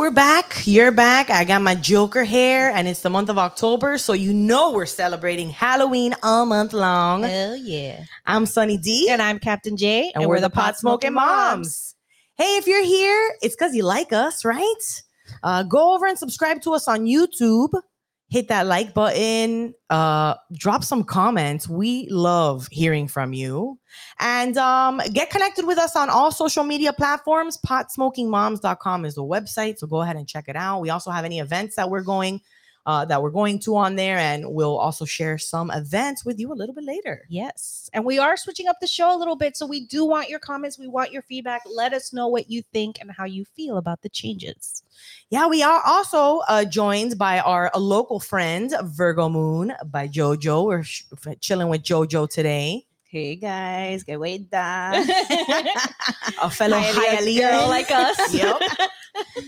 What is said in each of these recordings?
we're back. You're back. I got my Joker hair, and it's the month of October, so you know we're celebrating Halloween all month long. Hell yeah. I'm Sunny D, And I'm Captain J. and, we're, the Pot Smoking Moms. Hey, if you're here, it's because you like us, right? Uh, go over and subscribe to us on YouTube. Hit that like button. Uh, drop some comments. We love hearing from you. And um, get connected with us on all social media platforms. Potsmokingmoms.com is the website. So go ahead and check it out. We also have any events that we're going uh, that we're going to on there, and we'll also share some events with you a little bit later. Yes. And we are switching up the show a little bit. So we do want your comments. We want your feedback. Let us know what you think and how you feel about the changes. Yeah, we are also uh, joined by our local friend Virgo Moon by JoJo. We're sh- chilling with JoJo today. Hey guys, que cuenta? a fellow Hialeah girl like us. Yep.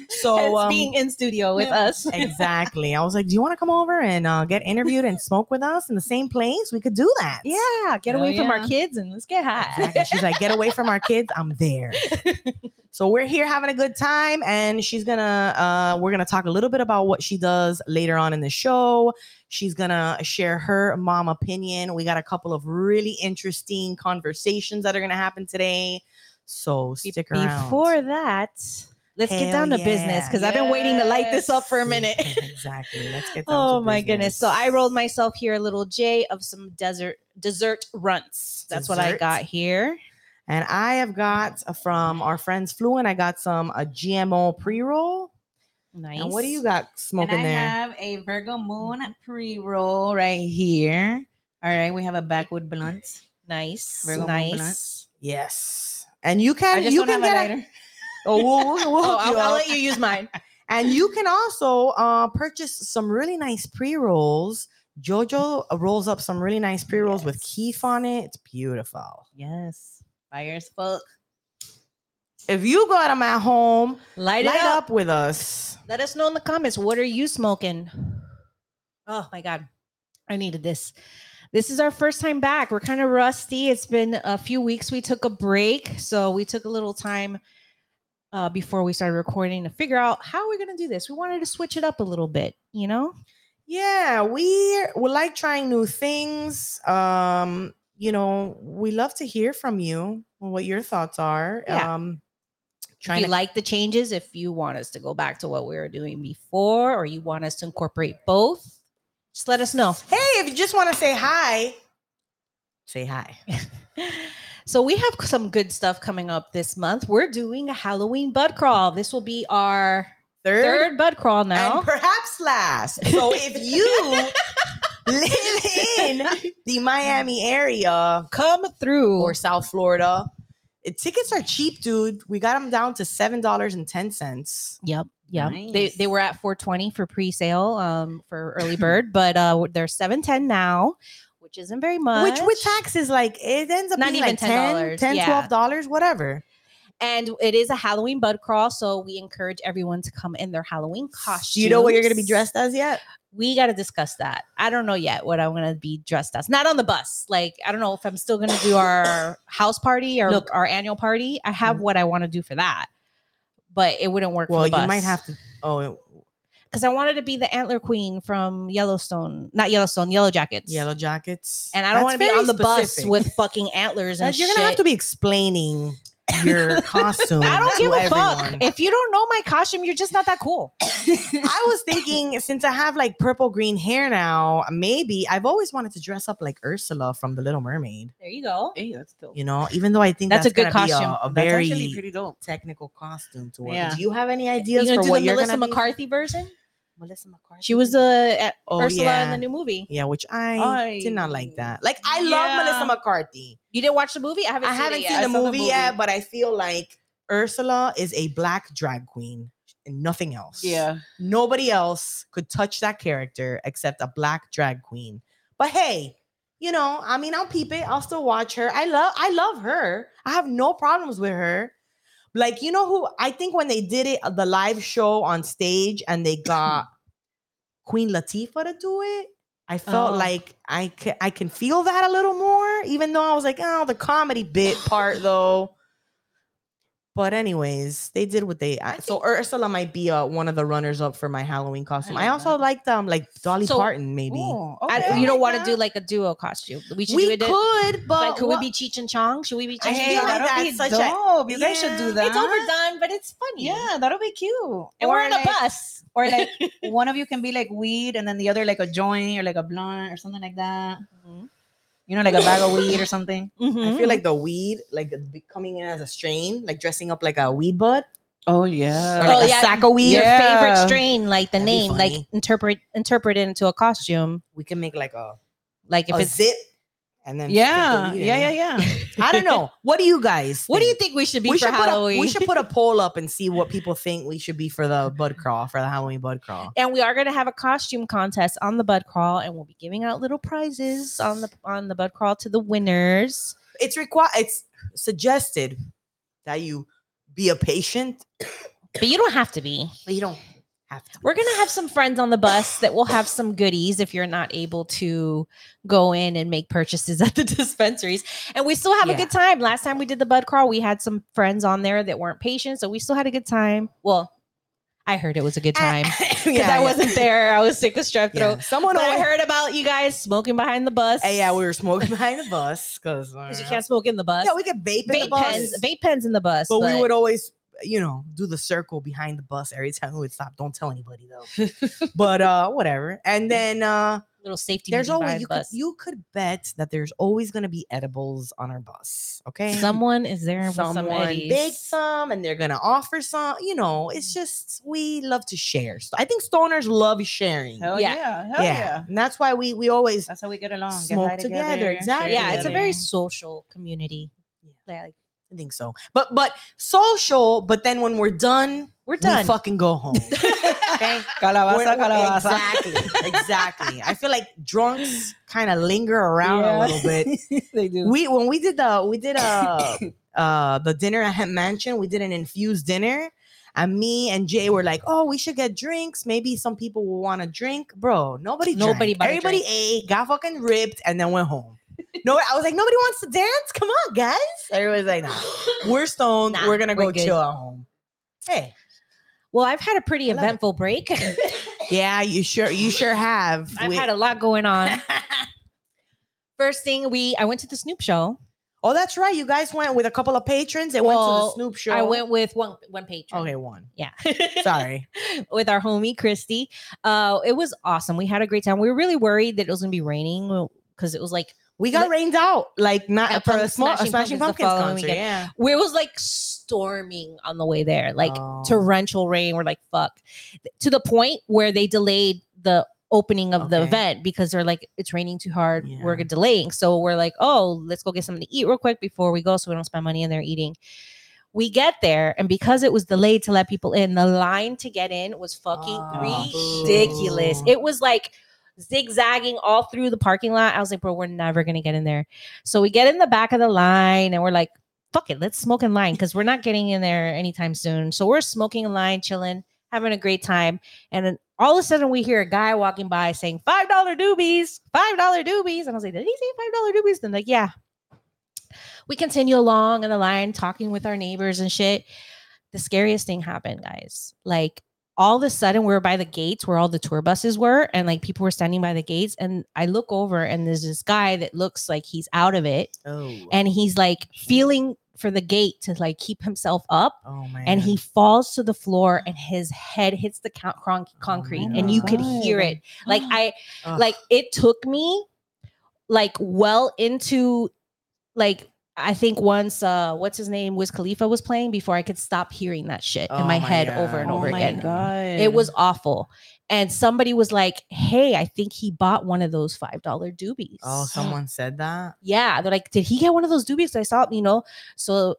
So um, being in studio with yeah. us. exactly. I was like, "Do you want to come over and uh, get interviewed and smoke with us in the same place? We could do that." Yeah, get Hell away from our kids and let's get high. Exactly. She's like, "Get away from our kids. I'm there." so we're here having a good time, and she's gonna. Uh, we're gonna talk a little bit about what she does later on in the show. She's gonna share her mom opinion. We got a couple of really interesting conversations that are gonna happen today. So stick around. Before that, let's get down to yeah. business because I've been waiting to light this up for a minute. exactly. Let's get. Down Oh to my goodness. So I rolled myself here a little J of some desert dessert Runtz. That's what I got here. And I have got uh, from our friends Fluent, I got some a GMO pre-roll. Nice. And what do you got and smoking I there? I have a Virgo Moon pre-roll right here. All right, we have a backwood blunt. Nice. Virgo Moon nice. yes. And you can you can a get a, lighter. oh, we'll, we'll, we'll Oh, I'll, I'll let you use mine. and you can also uh purchase some really nice pre-rolls. Jojo uh, rolls up some really nice pre-rolls with Yes. keef on it. It's beautiful. Yes, as fuck. If you got them my home, Light, light it up. up with us. Let us know in the comments. What are you smoking? Oh my God. I needed this. This is our first time back. We're kind of rusty. It's been a few weeks. We took a break. So we took a little time uh, before we started recording to figure out how we're going to do this. We wanted to switch it up a little bit, you know? Yeah, we we like trying new things. Um, you know, we love to hear from you what your thoughts are. Yeah. Um If you to like the changes, if you want us to go back to what we were doing before, or you want us to incorporate both, just let us know. Hey, if you just want to say hi, say hi. So we have some good stuff coming up this month. We're doing a Halloween bud crawl. This will be our Third, third bud crawl now. and perhaps last. So if you live in the Miami area Come through. or South Florida, tickets are cheap, dude. We got them down to seven dollars and ten cents. Yep. Yep. They Nice. they were at 420 for pre-sale um for early bird, but uh they're 710 now, which isn't very much. Which with taxes, like it ends up Not being even like 10 $10, 10 yeah. 12 dollars, whatever. and it is a Halloween bud crawl, so we encourage everyone to come in their Halloween costumes. Do you know what you're gonna be dressed as yet? We got to discuss that. I don't know yet what I'm gonna be dressed as. Not on the bus. Like I don't know if I'm still gonna do our house party or Look. our annual party. I have Mm. what I want to do for that, but it wouldn't work. Well, for you bus. might have to. Oh, because I wanted to be the antler queen from Yellowstone, not Yellowstone, Yellow Jackets. yellow jackets, And I don't want to be on the very bus with fucking antlers and You're shit. gonna have to be explaining your costume. I don't give a everyone. fuck. If you don't know my costume, you're just not that cool. I was thinking, since I have like purple green hair now, maybe I've always wanted to dress up like Ursula from The Little Mermaid. There you go. Hey, that's dope. You know, even though I think That's that's, a good gonna be costume. a, a That's very actually pretty dope. technical costume to wear. Yeah. Do you have any ideas gonna for do what the you're Melissa gonna be? McCarthy version? Melissa McCarthy. She was uh, Oh, Ursula yeah. in the new movie. Yeah, which I did not like that. Like I love Yeah. Melissa McCarthy. You didn't watch the movie? I haven't. I seen haven't it seen yet. the I saw the movie, yet, but I feel like Ursula is a black drag queen and nothing else. Yeah. Nobody else could touch that character except a black drag queen. But hey, you know, I mean, I'll peep it. I'll still watch her. I love I love her. I have no problems with her. Like, you know who I think when they did it, uh, the live show on stage and they got Queen Latifah to do it, I felt Oh. like I can I can feel that a little more, even though I was like, oh, the comedy bit part though. But anyways, they did what they. I, so Ursula might be uh, one of the runners up for my Halloween costume. I, love also like liked um like Dolly So- Parton maybe. Ooh, I- you don't want to do like a duo costume. We should we do it. could, but like, could what- we be Cheech and Chong? Should we be Cheech I feel Chong? like that'll be such a- dope. You guys should do that. It's overdone, but it's funny. Yeah, that'll be cute. and we're Or on a like- bus. Or like one of you can be like weed, and then the other like a joint or like a blunt or something like that. Mhm. You know, like a bag of weed or something. I Mhm. feel like the weed, like coming in as a strain, like dressing up like a weed bud. Oh Or yeah. like Oh, a yeah. sack of weed. your Yeah. favorite strain, like the That'd name, like interpret interpret it into a costume. We can make like a, Like if a it's zip and then yeah, yeah, yeah, yeah. I don't know. What do you guys? what do you think? we should be we for should put a, Halloween? we should put a poll up and see what people think we should be for the bud crawl for the Halloween bud crawl. and we are going to have a costume contest on the bud crawl and we'll be giving out little prizes on the on the bud crawl to the winners It's required. It's suggested that you be a patient, but you don't have to be but you don't. We're going to have some friends on the bus that will have some goodies if you're not able to go in and make purchases at the dispensaries. And we still have a good time. Last time we did the bud crawl we had some friends on there that weren't patients so we still had a good time. Well i heard it was a good time. Because Yeah, i yeah. wasn't there. I was sick of strep Yeah. throat. Someone but i heard about you guys smoking behind the bus. Hey, yeah, we were smoking behind the bus because 'Cause you uh, can't smoke in the bus. Yeah, we could vape in the bus, pens, vape pens in the bus. but, we would always, you know, do the circle behind the bus every time we would stop. Don't tell anybody though. but uh, whatever. And then uh, little safety. there's always you the could, you could bet that there's always gonna be edibles on our bus. Okay, Someone is there with some someone Eddies. baked some and they're gonna offer some. You know, it's just we love to share. So I think stoners love sharing. Hell Yeah. yeah. Hell yeah. yeah. and that's why we we always That's how we get along. Smoke high together, share exactly. Yeah, it's a very social community. Yeah, like, I think so. But but social. But then when we're done, we're we done. fucking go home. okay. Calabaza, We're- calabaza. Exactly. Exactly. I feel like drunks kind of linger around Yeah. a little bit. they do. We when we did the we did uh uh the dinner at Hemp Mansion, we did an infused dinner. And me and Jay were like, "Oh, we should get drinks. Maybe some people will want to drink, bro. Nobody, Nobody drank. Everybody drink. ate, got fucking ripped, and then went home. No, I was like, nobody wants to dance. Come on, guys. Everybody's like, nah. We're stoned. Nah, we're gonna we're go good. chill at home. Hey, well, I've had a pretty I eventful break. yeah, you sure you sure have. I've We- had a lot going on. First thing, we I went to the Snoop show. oh, that's right. You guys went with a couple of patrons. They went to the Snoop show. I went with one one patron. Okay, one. Yeah. Sorry. with our homie Christy. Uh, it was awesome. We had a great time. We were really worried that it was gonna be raining because it was like We got Like- rained out. Like not At for a small Smashing a Smashing Pumpkins Pumpkins, concert. weekend. Yeah. where it was like storming on the way there, like Oh. torrential rain. We're like, fuck. To the point where they delayed the opening of the Okay. event because they're like, it's raining too hard. We're Yeah. delaying. So we're like, oh, let's go get something to eat real quick before we go so we don't spend money in there eating. We get there, and because it was delayed to let people in, the line to get in was fucking Oh, ridiculous. boo. It was like zigzagging all through the parking lot. I was like, bro, we're never gonna get in there. So we get in the back of the line and we're like, fuck it, let's smoke in line because we're not getting in there anytime soon. So we're smoking in line, chilling, having a great time. And then all of a sudden we hear a guy walking by saying five dollar doobies, five dollar doobies. And I was like, did he say five dollar doobies? Then like, yeah. We continue along in the line, talking with our neighbors and shit. The scariest thing happened, guys. Like all of a sudden we were by the gates where all the tour buses were and like people were standing by the gates and i look over and there's this guy that looks like he's out of it Oh. and he's like feeling for the gate to like keep himself up oh man. and he falls to the floor and his head hits the con- con- oh, concrete my and you could hear it like i Ugh. like it took me like well into like I think once uh what's his name Wiz Khalifa was playing before I could stop hearing that shit in Oh my my head God. over and oh over my again. god. It was awful. And somebody was like, Hey, I think he bought one of those five dollar doobies. Oh, someone said that. Yeah. They're like, Did he get one of those doobies? I saw, you know. So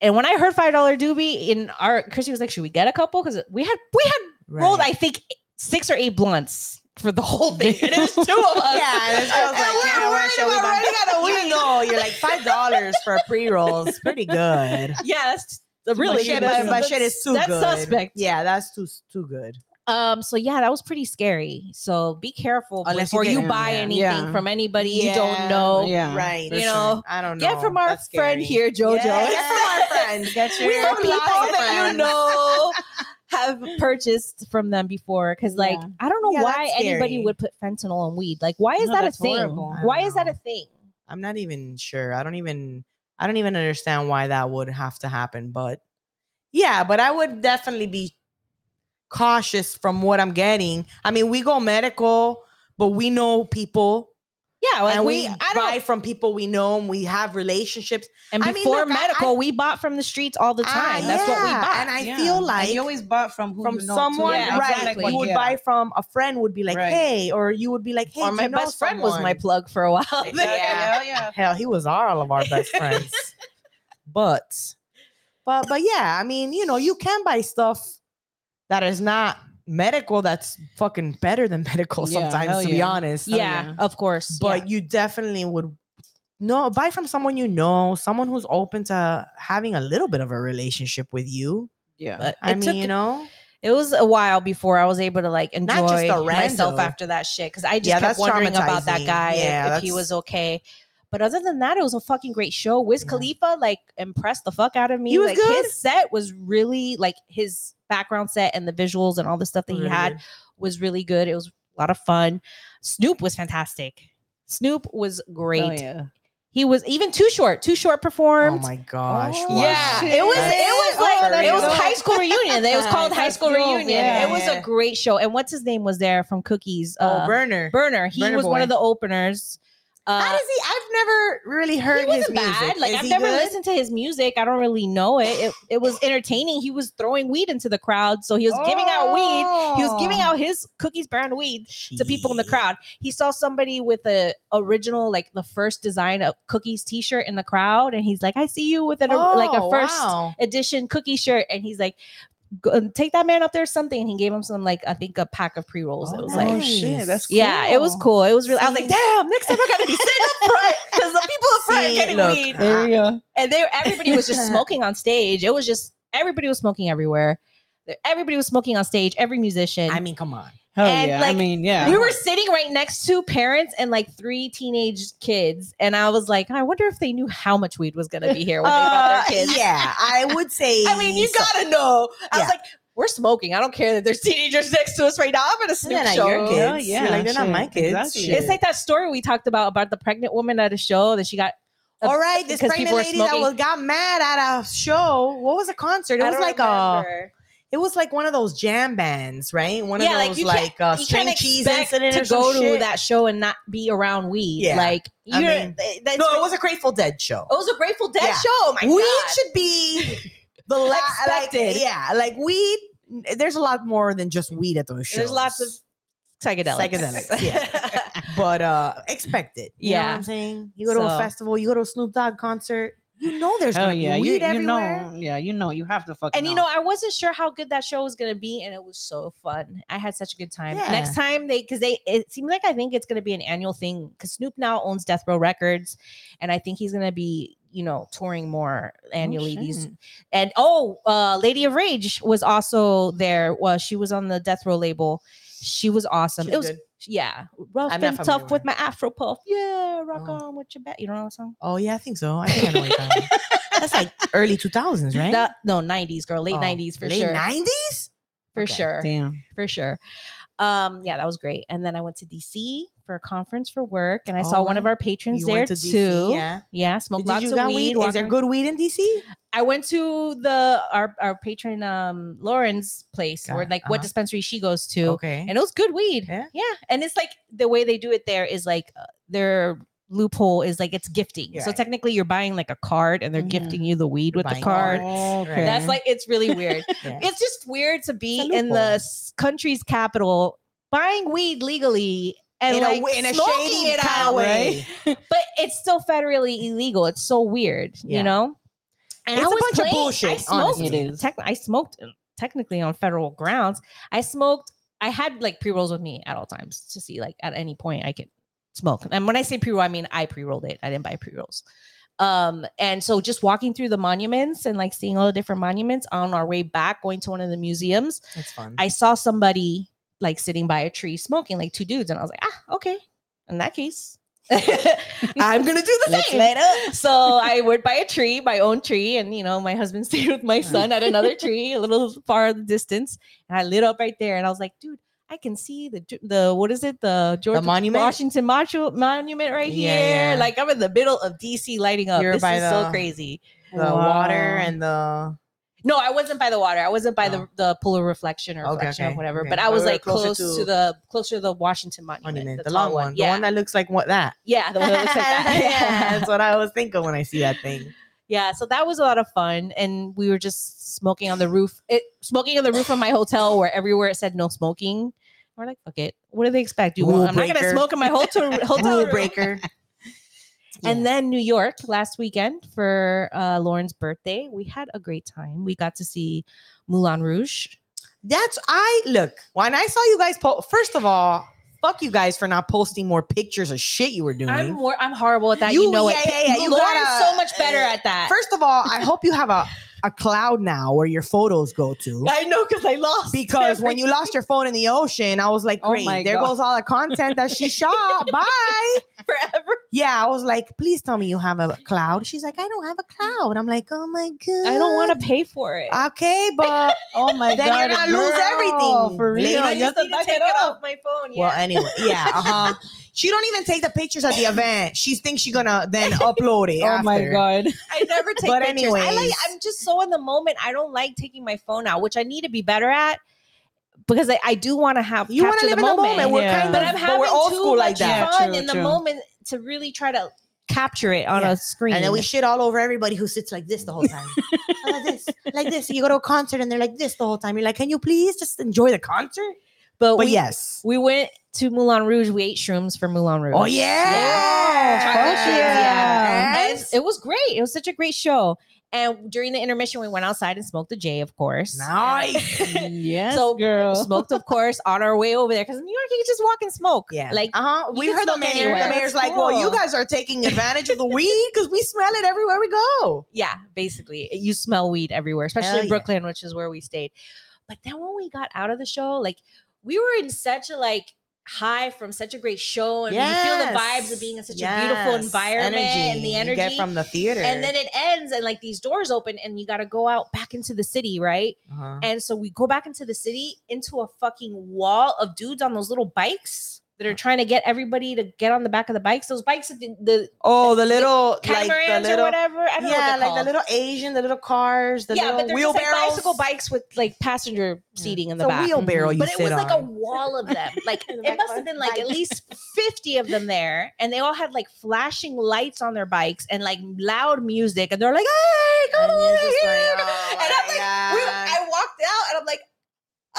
and when I heard five dollar doobie in our Chrissy was like, Should we get a couple? Because we had we had rolled, I think, six or eight blunts for the whole thing. And it was two of us. Yeah, and this girl's like, And we're yeah, where worried shall we about buy? out of Even though you're like five dollars for a pre roll is pretty good. Yeah, that's a really shit, but, but shit is too good. that's good. suspect. Yeah, that's too too good. Um, so yeah, that was pretty scary. So be careful Unless before you, get- buy yeah. anything Yeah. from anybody you don't know. Yeah. right. You sure. know, I don't know. Get from our That's friend scary. here, Jojo. Yeah, get from our friends. Get We your have people that you know have purchased from them before. Cause like Yeah. I don't know Yeah, why anybody would put fentanyl in weed. Like why is No, that a thing? horrible. Why don't is that a thing? I'm not even sure. I don't even I don't even understand why that would have to happen. But yeah, but I would definitely be cautious from what I'm getting. I mean, we go medical, but we know people Yeah, like and we, we, I buy don't from people we know and we have relationships. and I mean, before look, medical, I- we bought from the streets all the Ah, time. That's what we bought. And I Yeah. feel And like you always bought from who from you know, someone, Yeah, right? exactly. You would yeah. buy from a friend would be like, Right. hey, or you would be like, hey, or my you know best friend was my plug for a while. Yeah, yeah, yeah. Hell, he was all of our best friends. but, but, but yeah, I mean, you know, you can buy stuff that is not medical. That's fucking better than medical Yeah, sometimes, hell to be honest. yeah, yeah. of course. But yeah. you definitely would. No, buy from someone you know, someone who's open to having a little bit of a relationship with you. Yeah. But I it mean, took- you know, it was a while before I was able to like enjoy Not just a myself after that shit because I just Yeah, kept that's wondering about that guy if- Yeah, if, he was okay. But other than that, it was a fucking great show. Wiz Yeah. Khalifa like impressed the fuck out of me. He was like good? his set was really like his background set and the visuals and all the stuff that he had was really good. It was a lot of fun. Snoop was fantastic. Snoop was great. Oh, yeah. He was even too short. Too short performed. Oh my gosh! Oh. Yeah, shit. it was. It was like very it was dope. high school reunion. It was called High School dope, Reunion. yeah, it was yeah. a great show. And what's his name was there from Cookies? Oh, Uh, Berner. Berner. He Berner was one of the openers. Uh, How does he? I've never really heard he his music. bad. Like Is I've never good? listened to his music. I don't really know it. It it was entertaining. He was throwing weed into the crowd, so he was giving out weed. He was giving Oh. out his cookies brand weed to people in the crowd. He saw somebody with a original, like the first design of cookies T-shirt in the crowd, and he's like, "I see you with an like a Oh, first wow. edition cookie shirt," and he's like. Go, uh, take that man up there something and he gave him some like i think a pack of pre-rolls it Oh, was Oh, like nice. shit. That's yeah it was cool it was really i was like damn next time i gotta be sitting up front because the people up front are See, getting look, weed There you go. and they everybody was just smoking on stage it was just everybody was smoking everywhere everybody was smoking on stage every musician I mean, come on. Hell And, yeah. I mean, yeah. we were sitting right next to parents and like three teenage kids and i was like i wonder if they knew how much weed was going to be here when they brought Uh, their kids yeah, I would say. i mean you so- gotta know i Yeah. was like we're smoking i don't care that there's teenagers next to us right now i'm gonna snoop They're not show your kids. Yeah, You're yeah, like they're not shit, my kids. exactly. It's like that story we talked about about the pregnant woman at a show that she got all right, this pregnant people were lady that was got mad at a show. What was a concert? It I was don't like a. It was like one of those jam bands, right? One Yeah, of like, those you like, can't- uh, you string cheese incident to go to that show and not be around weed. Yeah. Like you're, mean, th- that's No, it was a Grateful Dead show. it was a Grateful Dead Yeah. show. Oh my weed god! should be the la- like, yeah, like weed. There's a lot more than just weed at those shows. There's lots of psychedelics. Psychedelics, yeah. but uh expected. You know what Yeah. I'm saying? You go to a festival, you go to a Snoop Dogg concert, you know there's Hell gonna yeah. be You, weed you everywhere. know, yeah, you know, you have to fucking and you know, I wasn't sure how good that show was gonna be, and it was so fun. I had such a good time. Yeah. Next time they, because they, it seems like I think it's gonna be an annual thing. Because Snoop now owns Death Row Records, and I think he's gonna be, you know, touring more annually. these and oh, uh, Lady of Rage was also there. Well, she was on the Death Row label. She was awesome. She's it was good. Yeah, rough I'm and tough with with my Afro puff. Yeah, rock Oh. on with your back. You don't know that song? Oh yeah, I think so. I think I know what you're talking about. That's like early 2000s, right? That- no, nineties girl, late Oh, nineties for late sure, 90s? for Okay. sure, Damn. for sure. Um, yeah, that was great. And then I went to DC for a conference for work, and I saw one of our patrons You there went to DC, too. yeah. yeah, smoked Did lots you of got weed. weed? Is there good weed in DC? I went to the our our patron um Lauren's place or like what uh-huh. dispensary she goes to. Okay. and it was good weed. Yeah? yeah, and it's like the way they do it there is like uh, their loophole is like it's gifting. So technically, you're buying like a card, and they're Mhm. gifting you the weed with the Buying card. Okay. That's like it's really weird. Yeah. it's just weird to be in the country's capital buying weed legally and in, like a, w- in a smoking shady it kind out, of way. but it's still federally illegal. It's so weird, Yeah. you know. And It's I a was bunch of bullshit, I smoked. honestly. It is. tec- I smoked uh, technically on federal grounds. I smoked. I had like pre rolls with me at all times to see like at any point I could smoke. And when I say pre roll, I mean I pre rolled it. I didn't buy pre rolls. Um, and so just walking through the monuments and like seeing all the different monuments on our way back, going to one of the museums, That's fun. I saw somebody like sitting by a tree smoking, like two dudes, and I was like, ah, okay. In that case, I'm gonna do the Let's same. So I went by a tree, my own tree, and you know, my husband stayed with my son at another tree, a little far in the distance, and I lit up right there, and I was like, dude. I can see the the what is it the George monument? Washington Monu- monument right Yeah, here yeah. like I'm in the middle of DC lighting up You're this is so crazy the water and the no I wasn't by the water I wasn't by the Oh. the polar reflection or Okay, reflection okay, or whatever okay. but I was were like closer close to- to, the closer to the Washington monument, monument, the tall long one, the yeah one that looks like what that. yeah the one that looks like that yeah, that's what I was thinking when I see that thing. yeah so that was a lot of fun and we were just smoking on the roof it smoking on the roof of my hotel where everywhere it said no smoking we're like fuck it what do they expect you Rule want, i'm not gonna smoke in my hotel hotel Rule room. breaker. And then new york last weekend for uh lauren's birthday we had a great time we got to see moulin rouge That's I look when I saw you guys post. First of all, fuck you guys for not posting more pictures of shit you were doing. i'm more i'm horrible at that you, You- know yeah, it yeah, yeah, you lauren's gotta- so much better uh, at that First of all, I hope you have a a cloud now where your photos go to. i know because i lost Because when you lost your phone in the ocean, I was like, Oh great, my there God. goes all the content that she shot. Bye. forever Yeah, I was like, please tell me you have a cloud. She's like, I don't have a cloud. I'm like, oh my god. i don't want to pay for it Okay, but Oh my Then god. you're gonna lose everything. For Lady, real. I You have just to need to take it it off my phone well, yeah anyway, yeah, uh-huh. She don't even take the pictures at the event. She thinks she's gonna then upload it. Oh my god. I never take But pictures. I like. I'm just so in the moment. I don't like taking my phone out, which I need to be better at because I, I do want to have You want to live the in the moment. moment. We're Yeah. kind But I'm but having we're old too school like much that. Yeah, fun true, in the moment to really try to capture it on Yeah. a screen. And then we shit all over everybody who sits like this the whole time. like this, like this. You go to a concert and they're like this the whole time. You're like, can you please just enjoy the concert? but But we, yes. we went to Moulin Rouge. We ate shrooms for Moulin Rouge. Oh yeah. Chocolate fuck chips, yeah. And it was great. It was such a great show. And during the intermission, we went outside and smoked a J, of course. Nice. yes, So, girl. smoked, of course, on our way over there. Because in New York, you can just walk and smoke. Yeah. Like, uh-huh. We heard the mayor. anywhere. The mayor's That's like, well, you guys are taking advantage of the weed because we smell it everywhere we go. yeah, basically, you smell weed everywhere, especially Hell in yeah. Brooklyn, which is where we stayed. But then when we got out of the show, like, we were in such a like high from such a great show, and you feel the vibes of being in such a beautiful Yes. environment and the you energy. get from the theater. and then it ends, and like these doors open, and you got to go out back into the city, right? uh-huh. And so we go back into the city into a fucking wall of dudes on those little bikes that are trying to get everybody to get on the back of the bikes. Those bikes, the, the oh, the little like the little or whatever. I don't know yeah, what like the little Asian, the little cars, the yeah, little just like bicycle bikes with like passenger seating in the back. wheelbarrow mm-hmm. you But it was like a wall of them. Like it must have been like at least 50 of them there. And they all had like flashing lights on their bikes and like loud music. And they're like, hey, come And over here. like, oh and I'm like, I walked out and I'm like,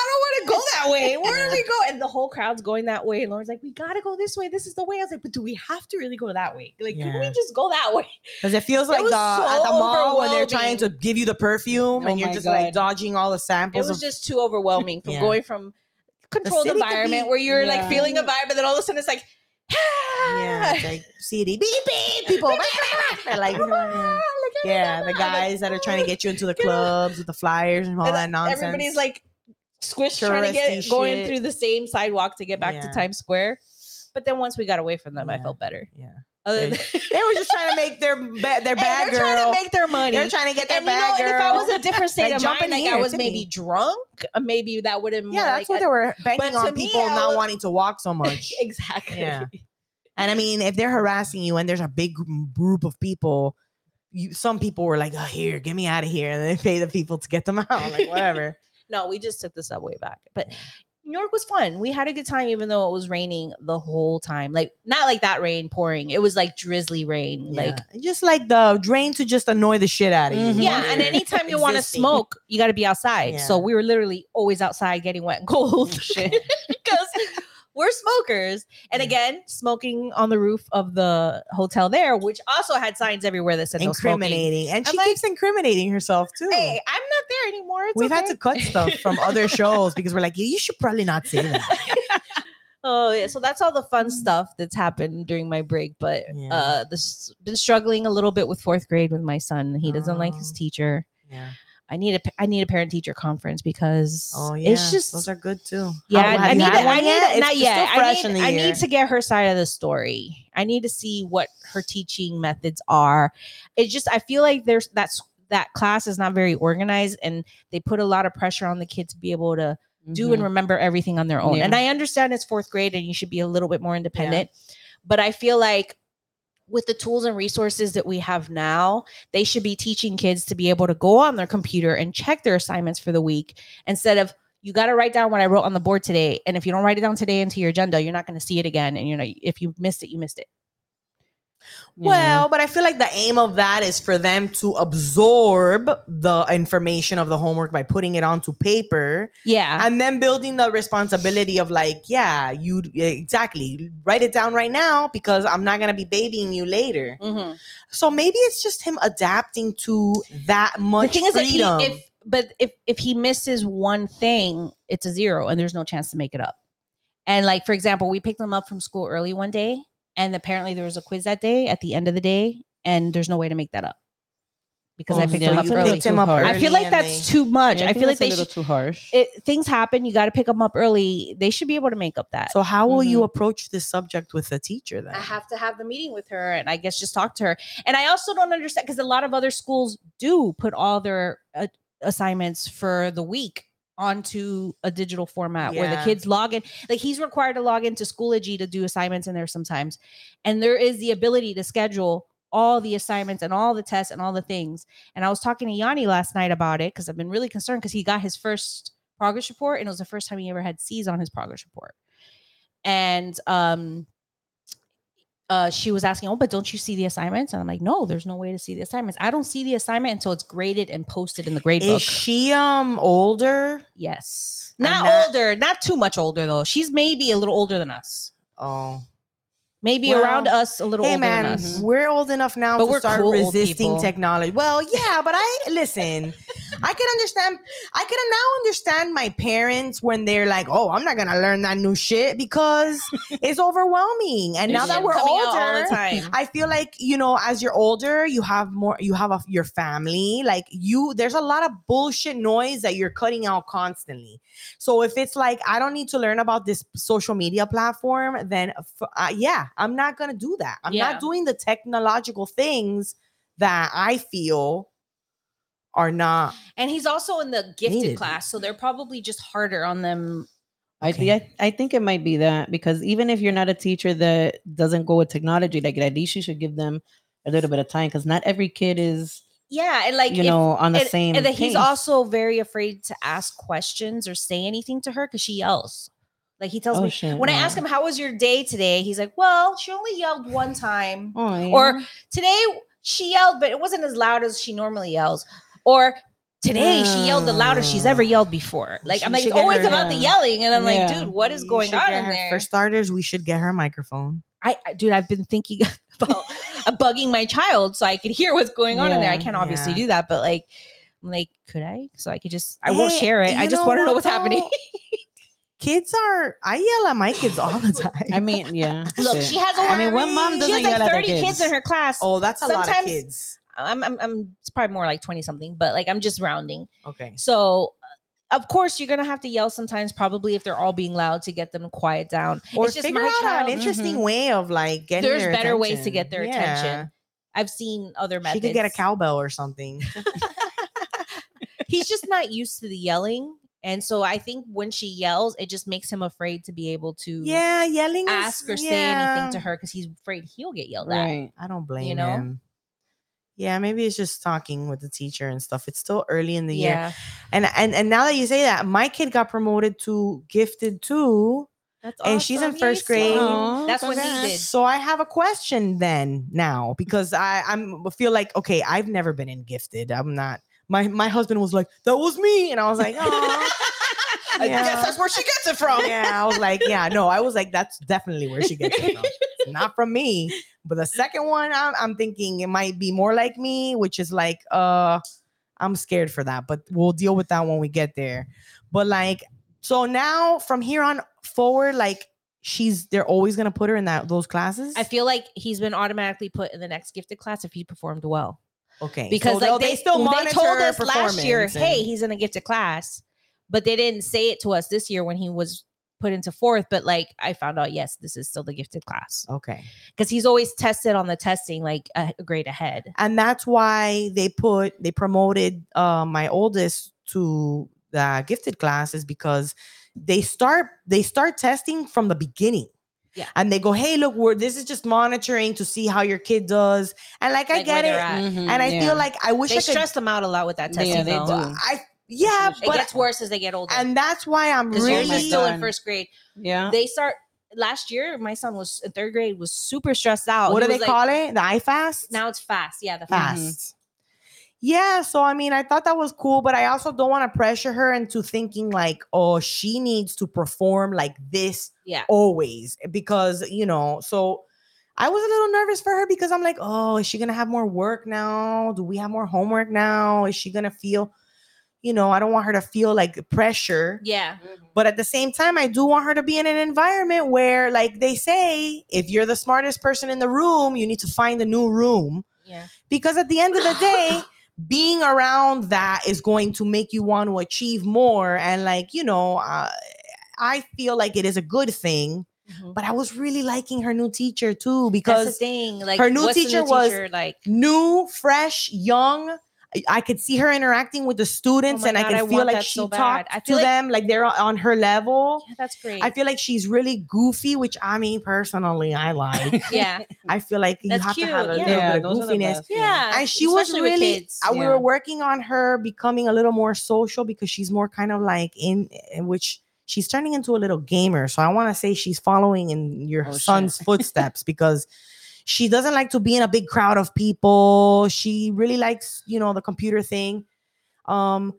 I don't want to go that way. Where do we go? And the whole crowd's going that way. And Lauren's like, we gotta go this way. This is the way. I was like, but do we have to really go that way? Like, can we just go that way? Because it feels like the at the mall when they're trying to give you the perfume Oh and you're just like dodging all the samples. It was of, just too overwhelming from Yeah. going from controlled environment be- where you're like feeling a vibe, and then all of a sudden it's like, yeah, it's like CD beep beep people. Like, yeah, the guys that are trying to get you into the clubs with the flyers and all that nonsense. Everybody's like squished trying to get going shit. through the same sidewalk to get back to Times Square. But then once we got away from them, I felt better. yeah, They- they were just trying to make their ba- their bad they're trying to make their money. They're trying to get their and you know, and girl. if I was a different state Like, of mind, like I was maybe me. drunk, uh, maybe that would have yeah, that's like, what they were banking on people I not was- wanting to walk so much. exactly. Yeah. And I mean, if they're harassing you and there's a big group of people, you some people were like, "Oh, here, get me out of here," and they pay the people to get them out. Like whatever. No, we just took the subway back. But New York was fun. We had a good time, even though it was raining the whole time. Like not like that rain pouring. It was like drizzly rain. Like just like the drain to just annoy the shit out of you. Mhm. yeah. And anytime you want to smoke, you got to be outside. So we were literally always outside getting wet and cold. Shit. because we're smokers. And Yeah. again, smoking on the roof of the hotel there, which also had signs everywhere that said no smoking. incriminating, and I'm she like, keeps incriminating herself too. Hey, I'm not anymore. It's We've had to cut stuff from other shows because we're like, you should probably not say that. Oh yeah, so that's all the fun stuff that's happened during my break. But Yeah. uh, this been struggling a little bit with fourth grade with my son. He doesn't like his Oh. teacher. Yeah. I need a I need a parent teacher conference because Oh yeah. it's just those are good too. yeah. I need had to, I need yet? not yet. I need I need to get her side of the story. I need to see what her teaching methods are. It's just I feel like there's that's that class is not very organized and they put a lot of pressure on the kid to be able to do and Mhm. remember everything on their own. Yeah. And I understand it's fourth grade and you should be a little bit more independent. But I feel like with the tools and resources that we have now, they should be teaching kids to be able to go on their computer and check their assignments for the week instead of you got to write down what I wrote on the board today. And if you don't write it down today into your agenda, you're not going to see it again. And you know, if you missed it, you missed it. Well, but I feel like the aim of that is for them to absorb the information of the homework by putting it onto paper Yeah. and then building the responsibility of like, yeah, you exactly write it down right now because I'm not gonna be babying you later. Mhm. So maybe it's just him adapting to that much The thing is that freedom. he, if but if if he misses one thing, it's a zero, and there's no chance to make it up. And like for example, we picked him up from school early one day, and apparently there was a quiz that day at the end of the day, and there's no way to make that up because I Oh, picked yeah, him up early. hard. I feel like that's they- too much. Yeah, I, feel like they a little should. too harsh. It, things happen. You got to pick them up early. They should be able to make up that. So how will you Mhm. approach this subject with a teacher then? I have to have the meeting with her and I guess just talk to her. And I also don't understand because a lot of other schools do put all their uh, assignments for the week onto a digital format where the kids log in. Like he's required to log into Schoology to do assignments in there sometimes. And there is the ability to schedule all the assignments and all the tests and all the things. And I was talking to Yanni last night about it because I've been really concerned because he got his first progress report and it was the first time he ever had C's on his progress report. And um uh, she was asking, "Oh, but don't you see the assignments?" And I'm like, "No, there's no way to see the assignments. I don't see the assignment until it's graded and posted in the grade book." Is she um older? yes, And not older, not too much older though. She's maybe a little older than us. Oh. Maybe Well, around us, a little Hey man, we're old enough now But to start cool resisting technology. Well, yeah, but I listen. I can understand. I can now understand my parents when they're like, "Oh, I'm not gonna learn that new shit because it's overwhelming." And now that we're older, all the time. I feel like you know, as you're older, you have more. You have a, your family. Like you, there's a lot of bullshit noise that you're cutting out constantly. So if it's like I don't need to learn about this social media platform, then f- uh, yeah, I'm not gonna do that. I'm Yeah. not doing the technological things that I feel are not. and he's also in the gifted Needed. class, so they're probably just harder on them. I think I, I think it might be that because even if you're not a teacher that doesn't go with technology, like at least you should give them a little bit of time because not every kid is Yeah, and like you if- know on the and, same. and that he's also very afraid to ask questions or say anything to her because she yells. Like he tells Oh, me shit, when I ask him how was your day today, he's like, "Well, she only yelled one time. Oh, yeah. Or today she yelled, but it wasn't as loud as she normally yells." Or today she yelled the loudest she's ever oh. yelled before. Like I'm like, it's always about the yelling, and I'm like, dude, what is going on in her- there? For starters, we should get her a microphone. I, I- dude, I've been thinking about bugging my child so I could hear what's going on in there. I can't obviously yeah. do that, but like, I'm like, could I? So I could just, I won't share it. I just want to know what, what's happening. though? Kids are. I yell at my kids all the time. I mean, yeah. Look, shit. she has I mean, what mom doesn't has yell like at their 30 kids. kids? in her class. oh, that's a lot of kids. I'm, I'm, I'm, it's probably more like 20 something, but like, I'm just rounding. Okay. So, uh, of course, you're gonna have to yell sometimes, probably if they're all being loud to get them to quiet down. Or It's just figure my out child. an interesting Mhm. way of like getting. There's their better ways to get their attention. attention. I've seen other methods. She could get a cowbell or something. he's just not used to the yelling. And so I think when she yells, it just makes him afraid to be able to yeah, yelling. is- ask or say yeah. anything to her because he's afraid he'll get yelled at. Right. I don't blame you know? him. Yeah, maybe it's just talking with the teacher and stuff. It's still early in the year. And and and now that you say that, my kid got promoted to gifted too. That's And she's in first grade. son. Aw, That's what he did. So I have a question then now because I I'm feel like okay, I've never been in gifted. I'm not. My my husband was like, that was me, and I was like, oh. I Yeah. guess that's where she gets it from. yeah, I was like, yeah, no, I was like, that's definitely where she gets it from. It's not from me. But the second one, I'm, I'm thinking it might be more like me, which is like, uh, I'm scared for that, but we'll deal with that when we get there. But like, so now from here on forward, like, she's they're always gonna put her in that those classes? I feel like he's been automatically put in the next gifted class if he performed well. Okay Because so like they'll- they, still they told us last year, performance hey, and- he's in a gifted class, but they didn't say it to us this year when he was put into fourth. But like I found out, yes, this is still the gifted class okay. because he's always tested on the testing like a a grade ahead. and that's why they put they promoted uh, my oldest to the gifted classes because they start they start testing from the beginning Yeah. and they go hey look we're this is just monitoring to see how your kid does and like i Like, where get it at. Mhm, and i yeah. feel like i wish They i could stress them out a lot with that Yeah, testing. they do. i yeah It but gets worse as they get older. and that's why i'm really still in first grade. Yeah. They start last year. My son was in third grade, was super stressed out. what He do they like- call it the ifast Now it's fast. Yeah, the fast fast. Yeah so i mean i thought that was cool but i also don't want to pressure her into thinking like oh she needs to perform like this Yeah. always because you know so i was a little nervous for her because i'm like oh is she gonna have more work now do we have more homework now is she gonna feel you know i don't want her to feel like pressure Yeah. Mm-hmm. but at the same time i do want her to be in an environment where like they say if you're the smartest person in the room you need to find a new room Yeah. because at the end of the day being around that is going to make you want to achieve more and like you know uh, i feel like it is a good thing Mhm. but i was really liking her new teacher too because thing. Like her new what's the teacher was- like. new fresh young I- I could see her interacting with the students, Oh my and I God, can I feel like she so talked I to like- them like they're on her level. Yeah, that's great. I feel like she's really goofy, which I mean personally I like. yeah. I feel like you That's have cute, to have a yeah. little Yeah, bit of those are the goofiness. best. Yeah. And she was especially with really, kids. uh, we were working on her becoming a little more social because she's more kind of like in, in which she's turning into a little gamer. So I want to say she's following in your Oh, shit. son's footsteps because she doesn't like to be in a big crowd of people. She really likes, you know, the computer thing. Um,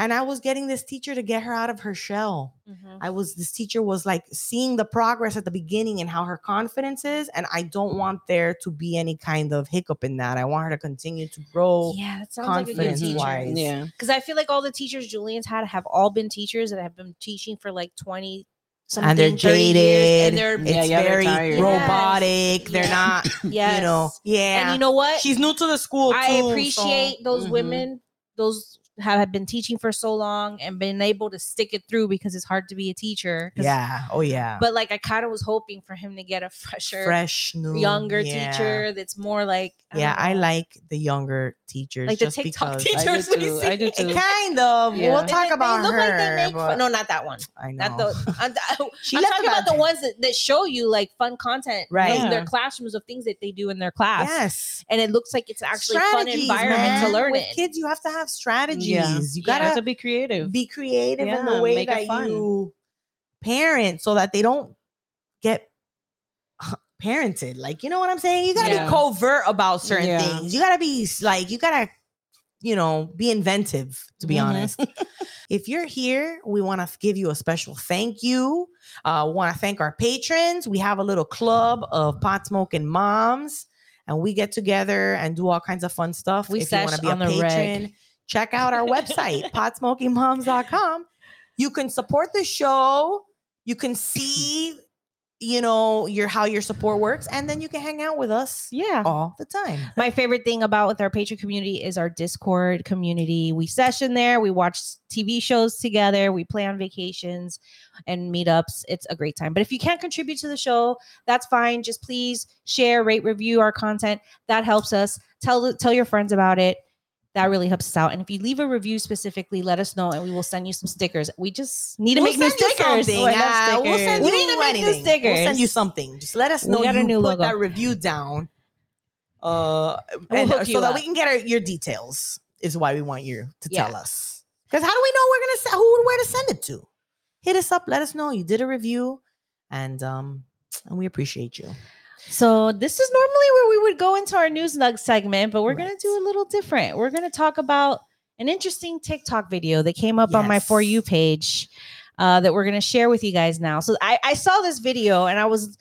and I was getting this teacher to get her out of her shell. Mhm. I was this teacher was like seeing the progress at the beginning and how her confidence is, and I don't want there to be any kind of hiccup in that. I want her to continue to grow. Yeah, that sounds like a good teacher. wise. Yeah. Because I feel like all the teachers Julian's had have all been teachers that have been teaching for like 20 something. and they're jaded. and they're Yeah, it's yeah, they're very tired. robotic. They're Yes. not, yes. you know. Yeah, And you know what? she's new to the school. I too, so- appreciate those Mhm. women, those have have been teaching for so long and been able to stick it through because it's hard to be a teacher. Yeah. Oh yeah. But like I kind of was hoping for him to get a fresher, fresh, new, younger yeah. teacher that's more like Yeah, don't I like the younger teachers. like the TikTok because teachers. I do we too. I do too. Kind of. Yeah. We'll talk They- about they look her. like they make but fun. No, not that one. I know. Not the. I'm, She I'm talking a about the bad- ones that, that show you like fun content, Right. in their classrooms of things that they do in their class. Yes. and it looks like it's actually a fun Strategies, environment to learn With in. kids, you have to have strategies. Yeah. You gotta to be creative. be creative in the way that you parent so that they don't get parented. Like, you know what I'm saying? You gotta Yeah. be covert about certain Yeah. things. You gotta be like, you gotta, you know, be inventive, to be Mhm. honest. if you're here, we want to give you a special thank you. Uh, want to thank our patrons. We have a little club of pot smoking moms, and we get together and do all kinds of fun stuff. We if you want to be a on the reg. Check out our website, potsmokingmoms.com. You can support the show. You can see, you know, your how your support works, and then you can hang out with us Yeah. all the time. My favorite thing about with our Patreon community is our Discord community. We session there, we watch TV shows together, we play on vacations and meetups. It's a great time. But if you can't contribute to the show, that's fine. Just please share, rate, review our content. That helps us. Tell tell your friends about it. That really helps us out. And if you leave a review specifically, let us know and we will send you some stickers. We just need to We'll make new send stickers. something. Oh, I love we'll send we need to make new stickers. We'll send you something. Just let us know We got a you new put logo. that review down. Uh, We'll and, so that we can get our, your details is why we want you to Yeah. tell us. Because how do we know we're gonna se- who where to send it to? Hit us up. Let us know you did a review, and um, and we appreciate you. So this is normally where we would go into our news nug segment, but we're Right. gonna do a little different. We're gonna talk about an interesting TikTok video that came up on my for you page uh, that we're gonna share with you guys now. So I, I saw this video and I was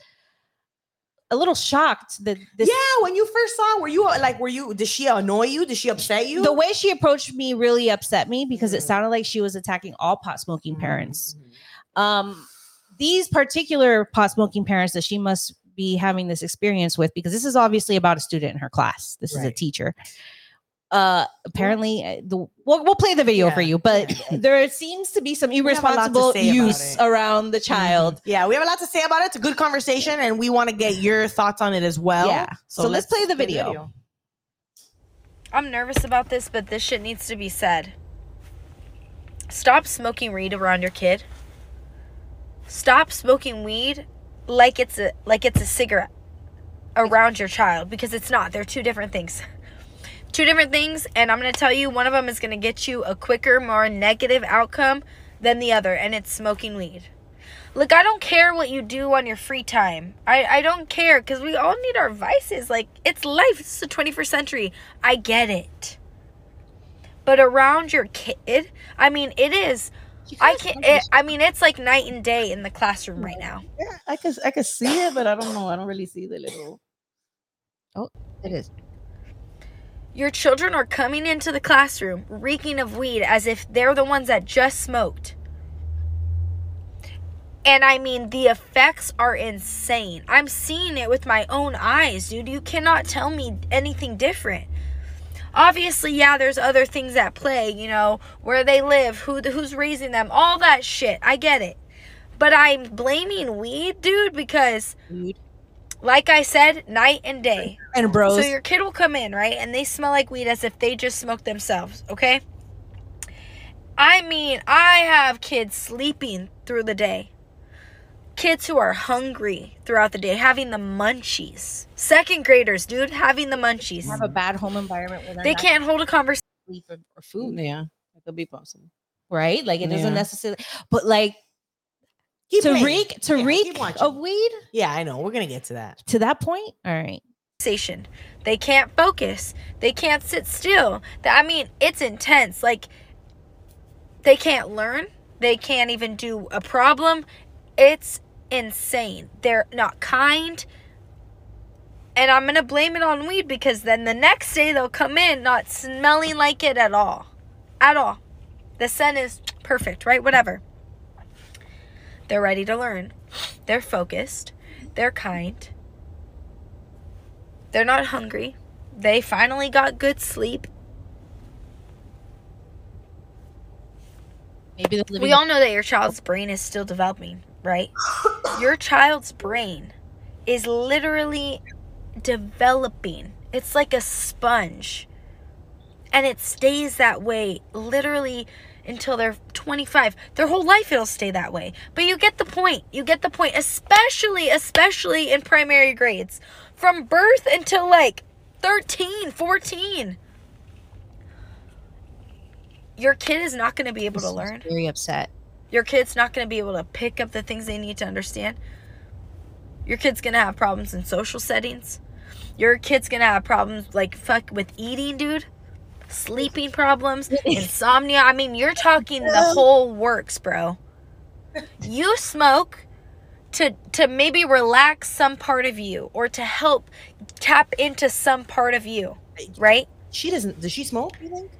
a little shocked that this yeah, when you first saw, were you like, were you? Did she annoy you? Did she upset you? the way she approached me really upset me because it Mhm. sounded like she was attacking all pot smoking parents. Mhm. Um, these particular pot smoking parents that she must be having this experience with because this is obviously about a student in her class this is a teacher uh apparently uh, the we'll, we'll play the video for you but there seems to be some have a lot to irresponsible say about use it. Mm-hmm. around the child Yeah, we have a lot to say about it. It's a good conversation, and we want to get your thoughts on it as well. Yeah. So let's play the video. I'm nervous about this, but this shit needs to be said. Stop smoking weed around your kid. Stop smoking weed like it's a like it's a cigarette around your child because it's not. They're two different things. Two different things, and I'm gonna tell you one of them is gonna get you a quicker, more negative outcome than the other, and it's smoking weed. Look, I don't care what you do on your free time. I, I don't care because we all need our vices. Like, it's life. Is the 21st century. I get it. But around your kid, I mean, it is. I can't. Eh, it, I mean, it's like night and day in the classroom right now. Yeah, I could I could see it, but I don't know. I don't really see the little. Oh, it is Your children are coming into the classroom reeking of weed as if they're the ones that just smoked. And I mean, the effects are insane. I'm seeing it with my own eyes, dude. You cannot tell me anything different. Obviously, yeah, there's other things at play, you know, where they live, who who's raising them, all that shit. I get it. But I'm blaming weed, dude, because like I said, night and day. and bros So your kid will come in, right? And they smell like weed as if they just smoked themselves, okay? I mean, I have kids sleeping through the day. Kids who are hungry throughout the day, having the munchies. Second graders, dude, having the munchies. have a bad home environment where they're They not can't hold a conversation. or, or food Yeah, that could be possible. right like it doesn't necessarily but like Keep to playing. reek to Yeah, reek keep watching. of weed Yeah, I know. We're gonna get to that. to that point all right Station. They can't focus. They can't sit still. I mean, it's intense. Like, they can't learn. They can't even do a problem. It's insane. They're not kind. And I'm going to blame it on weed because then the next day they'll come in not smelling like it at all. At all. The scent is perfect, right? Whatever. They're ready to learn. They're focused. They're kind. They're not hungry. They finally got good sleep. maybe the We all know that your child's brain is still developing, right? your child's brain is literally developing. It's like a sponge. And it stays that way literally until they're 25. Their whole life it'll stay that way. But you get the point. You get the point, especially especially in primary grades. From birth until like 13, 14. Your kid is not going to be able to learn. very upset Your kid's not going to be able to pick up the things they need to understand. Your kid's going to have problems in social settings. Your kid's going to have problems like fuck with eating, dude. Sleeping problems, insomnia. I mean, you're talking the whole works, bro. You smoke to to maybe relax some part of you or to help tap into some part of you, right? She doesn't. Does she smoke? You think?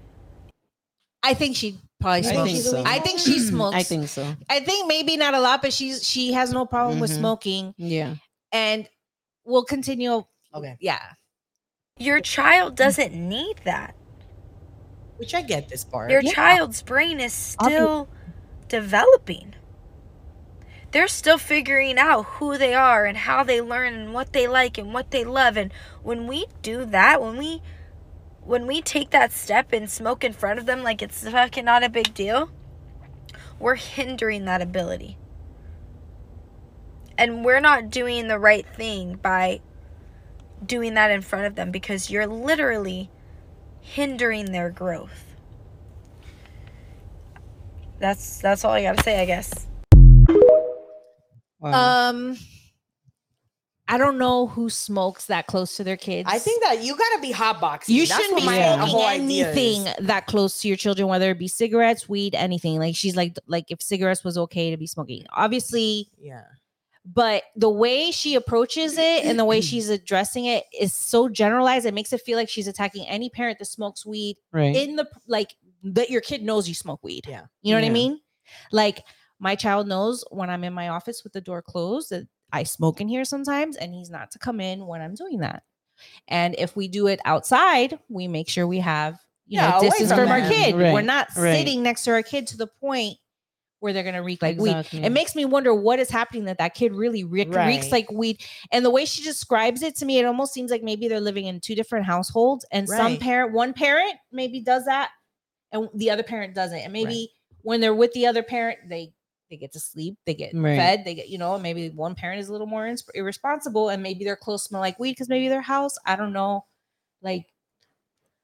i think she probably I think so. i think she smokes I think so. i think maybe not a lot but she's she has no problem with Mhm. smoking Yeah. and we'll continue Okay. yeah Your child doesn't need that. Which I get this part. Your Yeah. child's brain is Obvi- still developing. They're still figuring out who they are and how they learn and what they like and what they love. And when we do that, when we when we take that step and smoke in front of them like it's fucking not a big deal, we're hindering that ability. And we're not doing the right thing by doing that in front of them because you're literally hindering their growth. That's that's all I got to say, I guess. Wow. um i don't know who smokes that close to their kids I think that you gotta be hot boxing. you That's shouldn't be smoking whole idea is. anything that close to your children, whether it be cigarettes, weed, anything. Like she's like, like if cigarettes was okay to be smoking, obviously. Yeah. But the way she approaches it and the way she's addressing it is so generalized. It makes it feel like she's attacking any parent that smokes weed right. in the like that your kid knows you smoke weed. Yeah. You know what I mean? Like My child knows when I'm in my office with the door closed that I smoke in here sometimes, and he's not to come in when I'm doing that. And if we do it outside, we make sure we have you Yeah, know away distance from from our them. kid. We're not right. sitting next to our kid to the point where they're gonna reek like weed. It makes me wonder what is happening that that kid really reek, reeks like weed. And the way she describes it to me, it almost seems like maybe they're living in two different households, and some parent, one parent maybe does that, and the other parent doesn't. And maybe when they're with the other parent, they they get to sleep, they get Right. fed, they get you know, maybe one parent is a little more irresponsible, and maybe their clothes smell like weed because maybe their house, I don't know, like.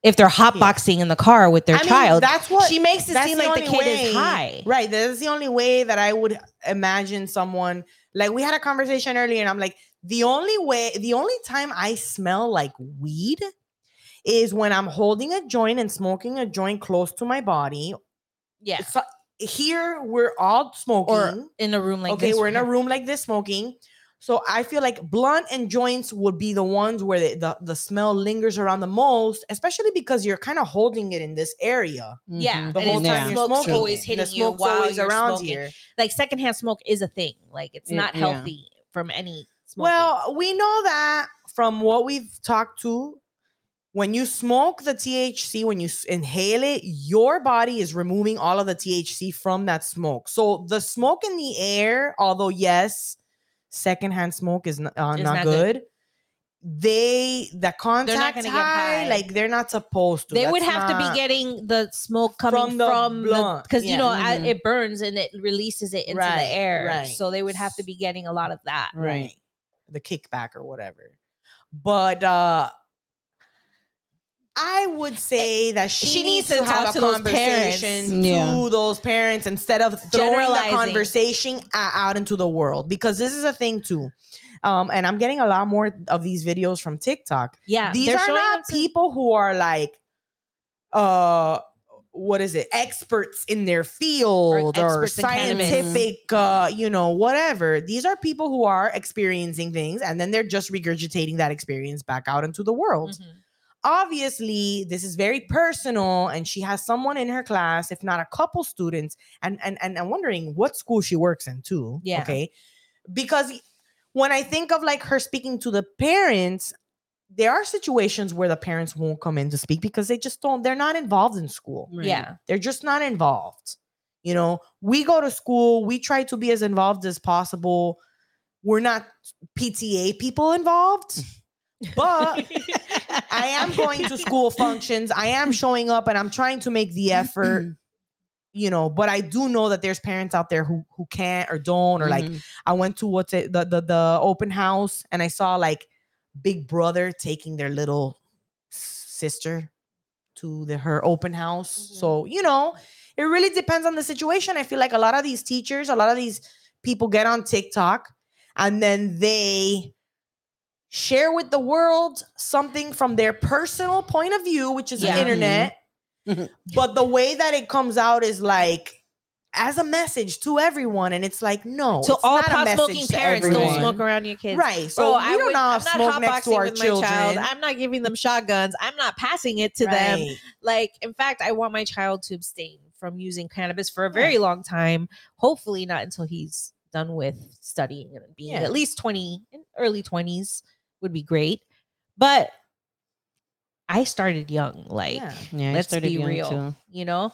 If they're hotboxing in the car with their I mean, child, that's what she makes it seem the like the kid way- is high. Right. That's the only way that I would imagine someone like we had a conversation earlier, and I'm like, the only way, the only time I smell like weed is when I'm holding a joint and smoking a joint close to my body. Yeah. So here we're all smoking. Or in a room like this. okay, this. we're in a room like this smoking. So I feel like blunt and joints would be the ones where the, the, the smell lingers around the most, especially because you're kind of holding it in this area Yeah, Mhm. the whole time the you're smoke's smoking. always hitting the you smoke's while always you're around smoking. here. Like secondhand smoke is a thing. Like it's It- not yeah. healthy from any smoking. Well, we know that from what we've talked to. When you smoke the THC, when you inhale it, your body is removing all of the THC from that smoke. So the smoke in the air, although yes, secondhand smoke is n- uh, not, not good. good. They the contact high, like they're not supposed to. they would have to be getting the smoke coming From from the blunt, because you know mhm. it burns and it releases it into Right, the air. right. So they would have to be getting a lot of that. Right. the kickback or whatever. But uh I would say that she, she needs, needs to, to have talk a to those parents. conversation Yeah. to those parents instead of throwing the Generalizing. conversation out into the world because this is a thing too. Um, and I'm getting a lot more of these videos from TikTok. Yeah. These they're not them to- people who are like uh what is it experts in their field or, experts in cannabis. scientific uh you know whatever these are people who are experiencing things and then they're just regurgitating that experience back out into the world Mhm. Obviously this is very personal and she has someone in her class if not a couple students and and and i'm wondering what school she works in too Yeah. okay because when i think of like her speaking to the parents there are situations where the parents won't come in to speak because they just don't they're not involved in school Right. Yeah. they're just not involved you know we go to school we try to be as involved as possible we're not pta people involved but I am going to school functions. I am showing up and I'm trying to make the effort, you know, but I do know that there's parents out there who who can't or don't or like Mhm. I went to what's it the the the open house and I saw like big brother taking their little sister to the her open house. Mhm. So, you know, it really depends on the situation. I feel like a lot of these teachers, a lot of these people get on TikTok and then they share with the world something from their personal point of view, which is Yeah. the internet. Mhm. but the way that it comes out is like as a message to everyone, and it's like no, So it's all not pot message smoking parents don't smoke around your kids. right? So Bro, we I don't would- know I'm how not smoke next to our children. child. I'm not giving them shotguns. I'm not passing it to them. Like, in fact, I want my child to abstain from using cannabis for a very long time. Hopefully, not until he's done with studying and being Yeah. at least 20, in early 20s would be great. But I started young. Like, Yeah. Yeah, I let's started be young, real, too. you know?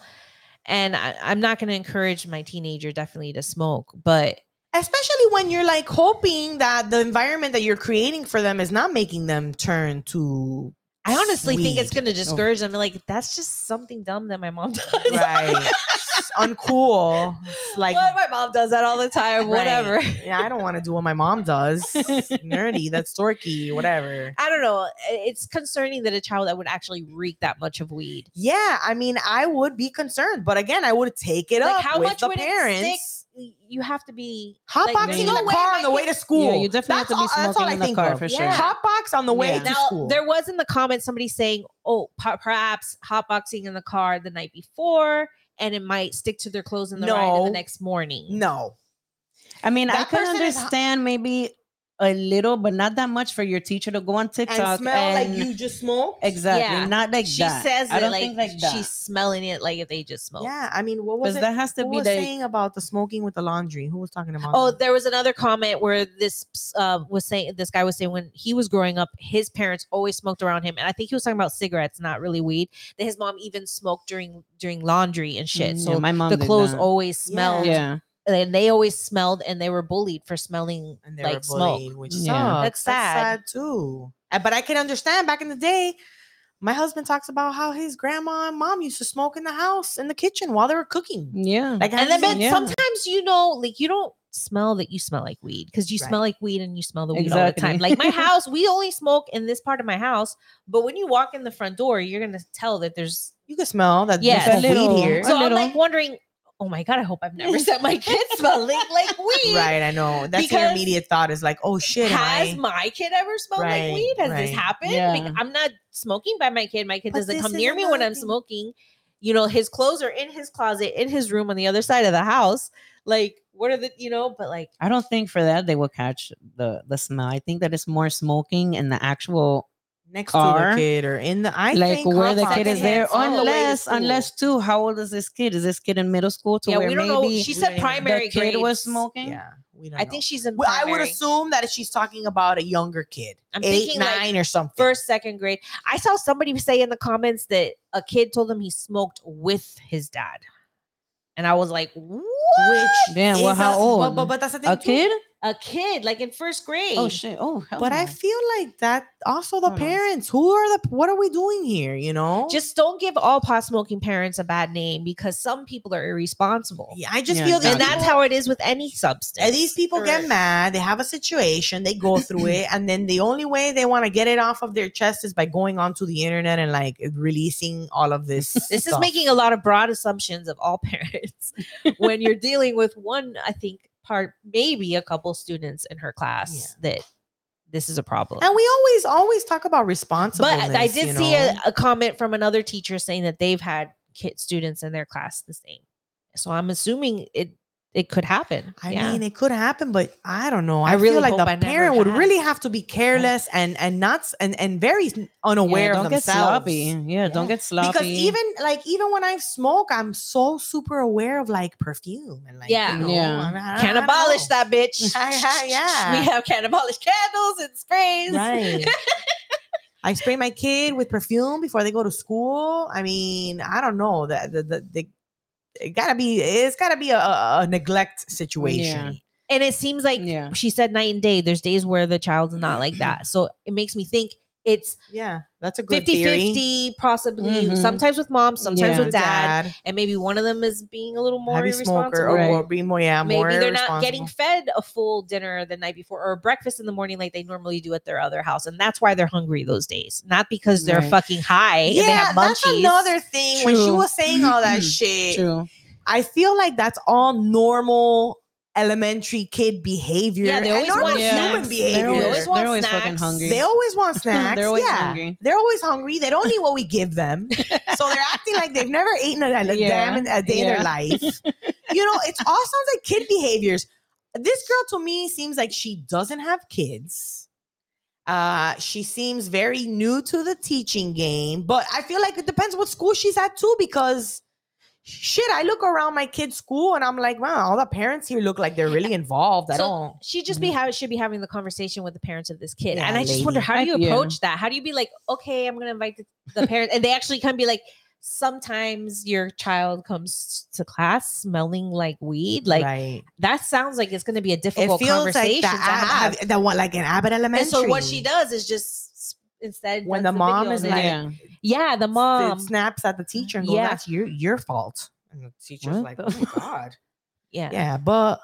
And I, I'm not going to encourage my teenager definitely to smoke, but Especially when you're like hoping that the environment that you're creating for them is not making them turn to I honestly think it's going to oh. discourage them. Like, that's just something dumb that my mom does. right. Uncool. It's like Well, my mom does that all the time. Right. Whatever. yeah, I don't want to do what my mom does. Nerdy, that's dorky, whatever. I don't know. It's concerning that a child that would actually reek that much of weed. Yeah, I mean, I would be concerned, but again, I would take it Like, up how with much the would it parents. stick? Y- You have to be Hotboxing like, in the car on the way to school. Yeah, you definitely have to be That's all- that's all smoking I in the think car of. for sure. Yeah. Hotbox on the way Yeah. to Now, school. there was in the comments somebody saying, "Oh, per- perhaps hotboxing in the car the night before, and it might stick to their clothes in the ride in the next morning." no, I mean, I That can is understand maybe a little, but not that much for your teacher to go on TikTok and smell like you just smoke. Exactly, Yeah. not like she that. says I don't like, think like that. she's smelling it like if they just smoke. Yeah, I mean, what was it? that has to Who be was like saying about the smoking with the laundry? Who was talking about? Oh, that? there was another comment where this uh, was saying this guy was saying when he was growing up, his parents always smoked around him, and I think he was talking about cigarettes, not really weed. That his mom even smoked during during laundry and shit. Mm, so yeah, my mom the clothes that. always smelled, yeah. And they always smelled, and they were bullied for smelling and they like were smoke. bullied, which Yeah. sucks. That's sad. too. Uh, But I can understand. Back in the day, my husband talks about how his grandma and mom used to smoke in the house in the kitchen while they were cooking. Yeah. Like, And then, have but you- Yeah. sometimes you know, like you don't smell that you smell like weed because you Right. smell like weed and you smell the weed all the time. Like my house, we only smoke in this part of my house, but when you walk in the front door, you're gonna tell that there's. you can smell that. yeah, there's A little- weed here. So I'm like wondering, oh my god, I hope I've never sent my kid smelling like weed. right, I know. That's your immediate thought is like, oh shit, Has I- my kid ever smelled Right, like weed? Has this happened? Yeah. Like, I'm not smoking by my kid. My kid But doesn't come near me when I'm thing. smoking. You know, his clothes are in his closet, in his room on the other side of the house. Like, what are the, you know, but like, I don't think for that they will catch the the smell. I think that it's more smoking and the actual next car, to the kid or in the I like think where the kid is there there. is on the Unless school. unless too, how old is this kid? Is this kid in middle school to yeah, where we don't maybe know. She said don't even know. primary the kid was smoking? yeah, we don't I know. think she's in Well, I would assume that she's talking about a younger kid, I'm eight, thinking, like, nine, or something. first, second grade. I saw somebody say in the comments that a kid told him he smoked with his dad. And I was like, what? Which Damn, well, how a- old? But, but, but that's the thing. A too. kid? A kid, like in first oh, grade. Oh shit! Oh, hell But I feel like that also the Hold on. parents. Who are the? What are we doing here? You know, Just don't give all pot smoking parents a bad name because some people are irresponsible. yeah, I just Yeah, feel exactly. that And that's how it is with any substance. And these people get mad. They have a situation. They go through it, and then the only way they want to get it off of their chest is by going onto the internet and like releasing all of this. This is making a lot of broad assumptions of all parents when you're dealing with one, I think, part, maybe a couple students in her class that this is a problem. And we always, always talk about responsibility. But I did see a, a comment from another teacher saying that they've had kid students in their class the same. So I'm assuming it it could happen. I yeah. mean, it could happen, but I don't know. I I, really feel like the I parent would really have to be careless and and not and and very unaware yeah, of don't get themselves. sloppy. Yeah, don't get sloppy. Because even like even when I smoke, I'm so super aware of like perfume and like Yeah. you know, Yeah. I I- I can don't abolish know. that bitch. Yeah, yeah. We have can't abolish candles and sprays. Right. I spray my kid with perfume before they go to school. I mean, I don't know that the, the, the it gotta be it's gotta be a, a neglect situation. And it seems like Yeah. she said night and day. There's days where the child's not like that. So it makes me think it's Yeah, that's a good 50 theory. 50, possibly Mhm. sometimes with mom, sometimes Yeah. with dad. And maybe one of them is being a little more heavy smoker irresponsible. or, Right. or be more yeah maybe more they're not getting fed a full dinner the night before or breakfast in the morning like they normally do at their other house and that's why they're hungry those days not because they're Right. fucking high and they Yeah, have that's another thing. When she was saying all that shit, True. I feel like that's all normal elementary kid behavior. Yeah, they and always normal want human snacks. They behavior. always always, they're always fucking hungry. They always want snacks. They're always yeah. hungry. They're always hungry. They don't eat what we give them. so they're acting like they've never eaten a, a Yeah. damn a day in their life. You know, it's all sounds like kid behaviors. This girl to me seems like she doesn't have kids. Uh, she seems very new to the teaching game, but I feel like it depends what school she's at too, because shit, I look around my kid's school and I'm like, wow, all the parents here look like they're really involved. I So, don't. she just be mm-hmm. having should be having the conversation with the parents of this kid Yeah, and i just wonder how do I- you yeah. approach that how do you be like okay i'm gonna invite the, the parents and they actually can be like sometimes your child comes to class smelling like weed like right. that sounds like it's gonna be a It difficult feels conversation like the, to have have- the one like an Abbott Elementary. And so what she does is just s- instead When does the mom is like- yeah. yeah, the mom, snaps at the teacher and goes, Yeah. "That's your your fault." And the teacher's What like, the- "Oh my god." yeah, Yeah, but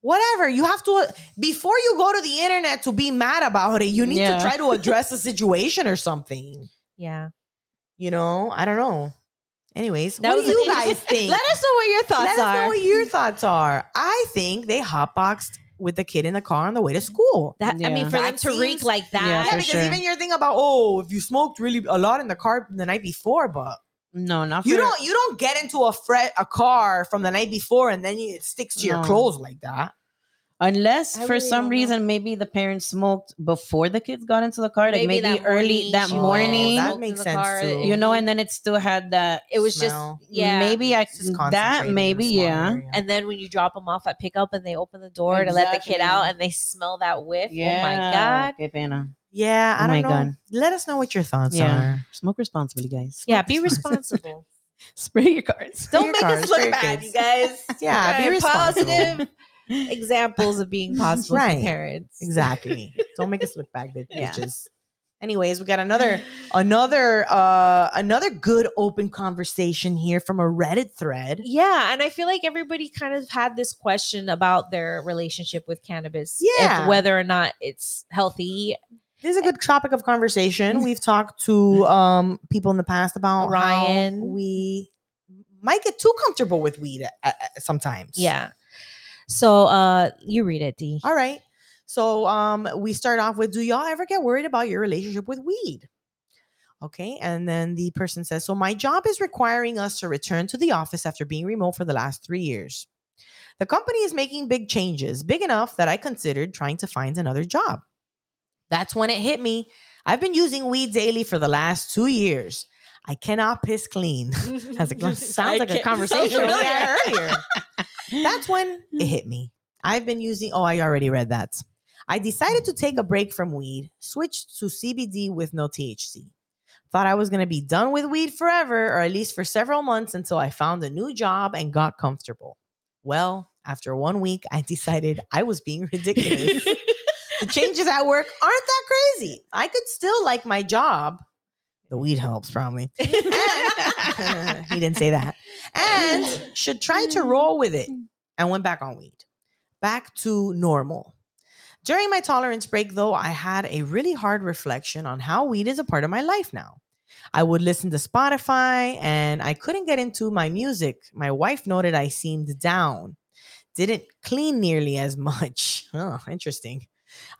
whatever. You have to before you go to the internet to be mad about it. You need Yeah. to try to address the situation or something. yeah. You know, I don't know. Anyways, That what do you guys think? Let us know what your thoughts Let us know are. what your thoughts are. I think they hotboxed with the kid in the car on the way to school. that I mean, Yeah. for them to reek like that, yeah, for because sure. even your thing about oh, if you smoked really a lot in the car the night before, but No, not you for- don't you don't get into a fret a car from the night before and then you, it sticks to your clothes like that. Unless I for really some don't know. reason maybe the parents smoked before the kids got into the car, like maybe, that early morning that she went morning, and that smoked in makes the sense, car, too. it- you know, and then it still had that. it was Smell. just yeah maybe I It's just that concentrated in a maybe small yeah. area. and then when you drop them off at pickup and they open the door to let the kid out and they smell that whiff Yeah. oh my god qué pena. yeah, oh I Oh don't my know. God. Let us know what your thoughts Yeah. are. Smoke responsibly, guys. yeah be responsible Spray your cars. Spray don't your make cars, us look your bad kids. you guys Yeah, be Right, responsible. positive examples of being possible Right. parents Exactly. Don't make us look bad, bitch- Yeah. bitches. Anyways, we got another another uh another good open conversation here from a Reddit thread. Yeah, and I feel like everybody kind of had this question about their relationship with cannabis. Yeah. whether or not it's healthy. This is a good topic of conversation. We've talked to um people in the past about Ryan. we might get too comfortable with weed at- at sometimes. Yeah. So uh you read it, D. All right. So um we start off with do y'all ever get worried about your relationship with weed? Okay. And then the person says, So my job is requiring us to return to the office after being remote for the last three years. The company is making big changes, big enough that I considered trying to find another job. That's when it hit me. I've been using weed daily for the last two years. I cannot piss clean. Sounds like a conversation earlier. That's when it hit me. I've been using, oh, I already read that. I decided to take a break from weed, switched to CBD with no THC. Thought I was going to be done with weed forever, or at least for several months until I found a new job and got comfortable. Well, after one week, I decided I was being ridiculous. the changes at work aren't that crazy. I could still like my job. The weed helps, probably. he didn't say that. And should try to roll with it. And went back on weed. Back to normal. During my tolerance break, though, I had a really hard reflection on how weed is a part of my life now. I would listen to Spotify and I couldn't get into my music. My wife noted I seemed down, didn't clean nearly as much. Oh, interesting.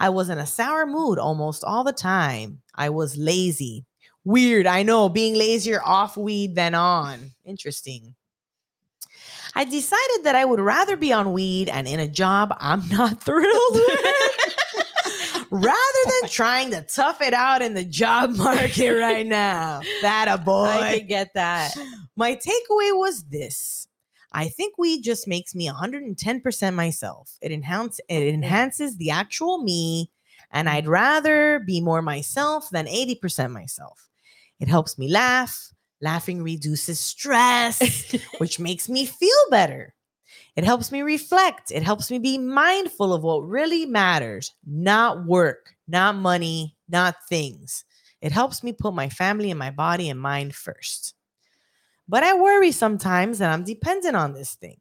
I was in a sour mood almost all the time. I was lazy. Weird, I know, being lazier off weed than on. Interesting. I decided that I would rather be on weed and in a job I'm not thrilled with rather than trying to tough it out in the job market right now. That a I boy. could get that. My takeaway was this. I think weed just makes me 110% myself. It enhance it enhances the actual me and I'd rather be more myself than 80% myself. It helps me laugh. Laughing reduces stress, which makes me feel better. It helps me reflect. It helps me be mindful of what really matters, not work, not money, not things. It helps me put my family and my body and mind first. But I worry sometimes that I'm dependent on this thing.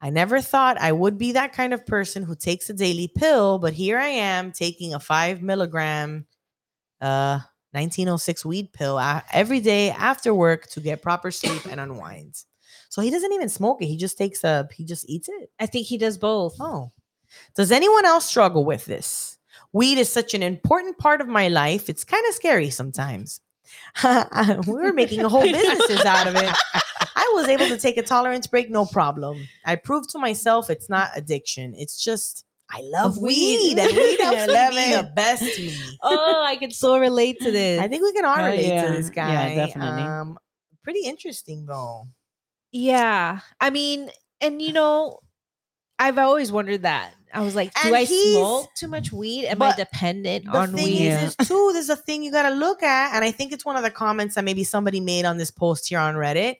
I never thought I would be that kind of person who takes a daily pill, but here I am taking a five milligram uh 1906 weed pill uh, every day after work to get proper sleep and unwind. So he doesn't even smoke it. He just takes a he just eats it. I think he does both. Oh. Does anyone else struggle with this? Weed is such an important part of my life. It's kind of scary sometimes. we were making a whole businesses out of it. I was able to take a tolerance break, no problem. I proved to myself it's not addiction. It's just I love Weed. weed, and weed I helps love me be the best me. Oh, I can so relate to this. I think we can all Oh, relate yeah. to this guy. Yeah, definitely. Um, pretty interesting though. Yeah. I mean, and you know, I've always wondered that. I was like, do And I smoke too much weed? Am I dependent on weed? Is, is too, there's a thing you got to look at, and I think it's one of the comments that maybe somebody made on this post here on Reddit.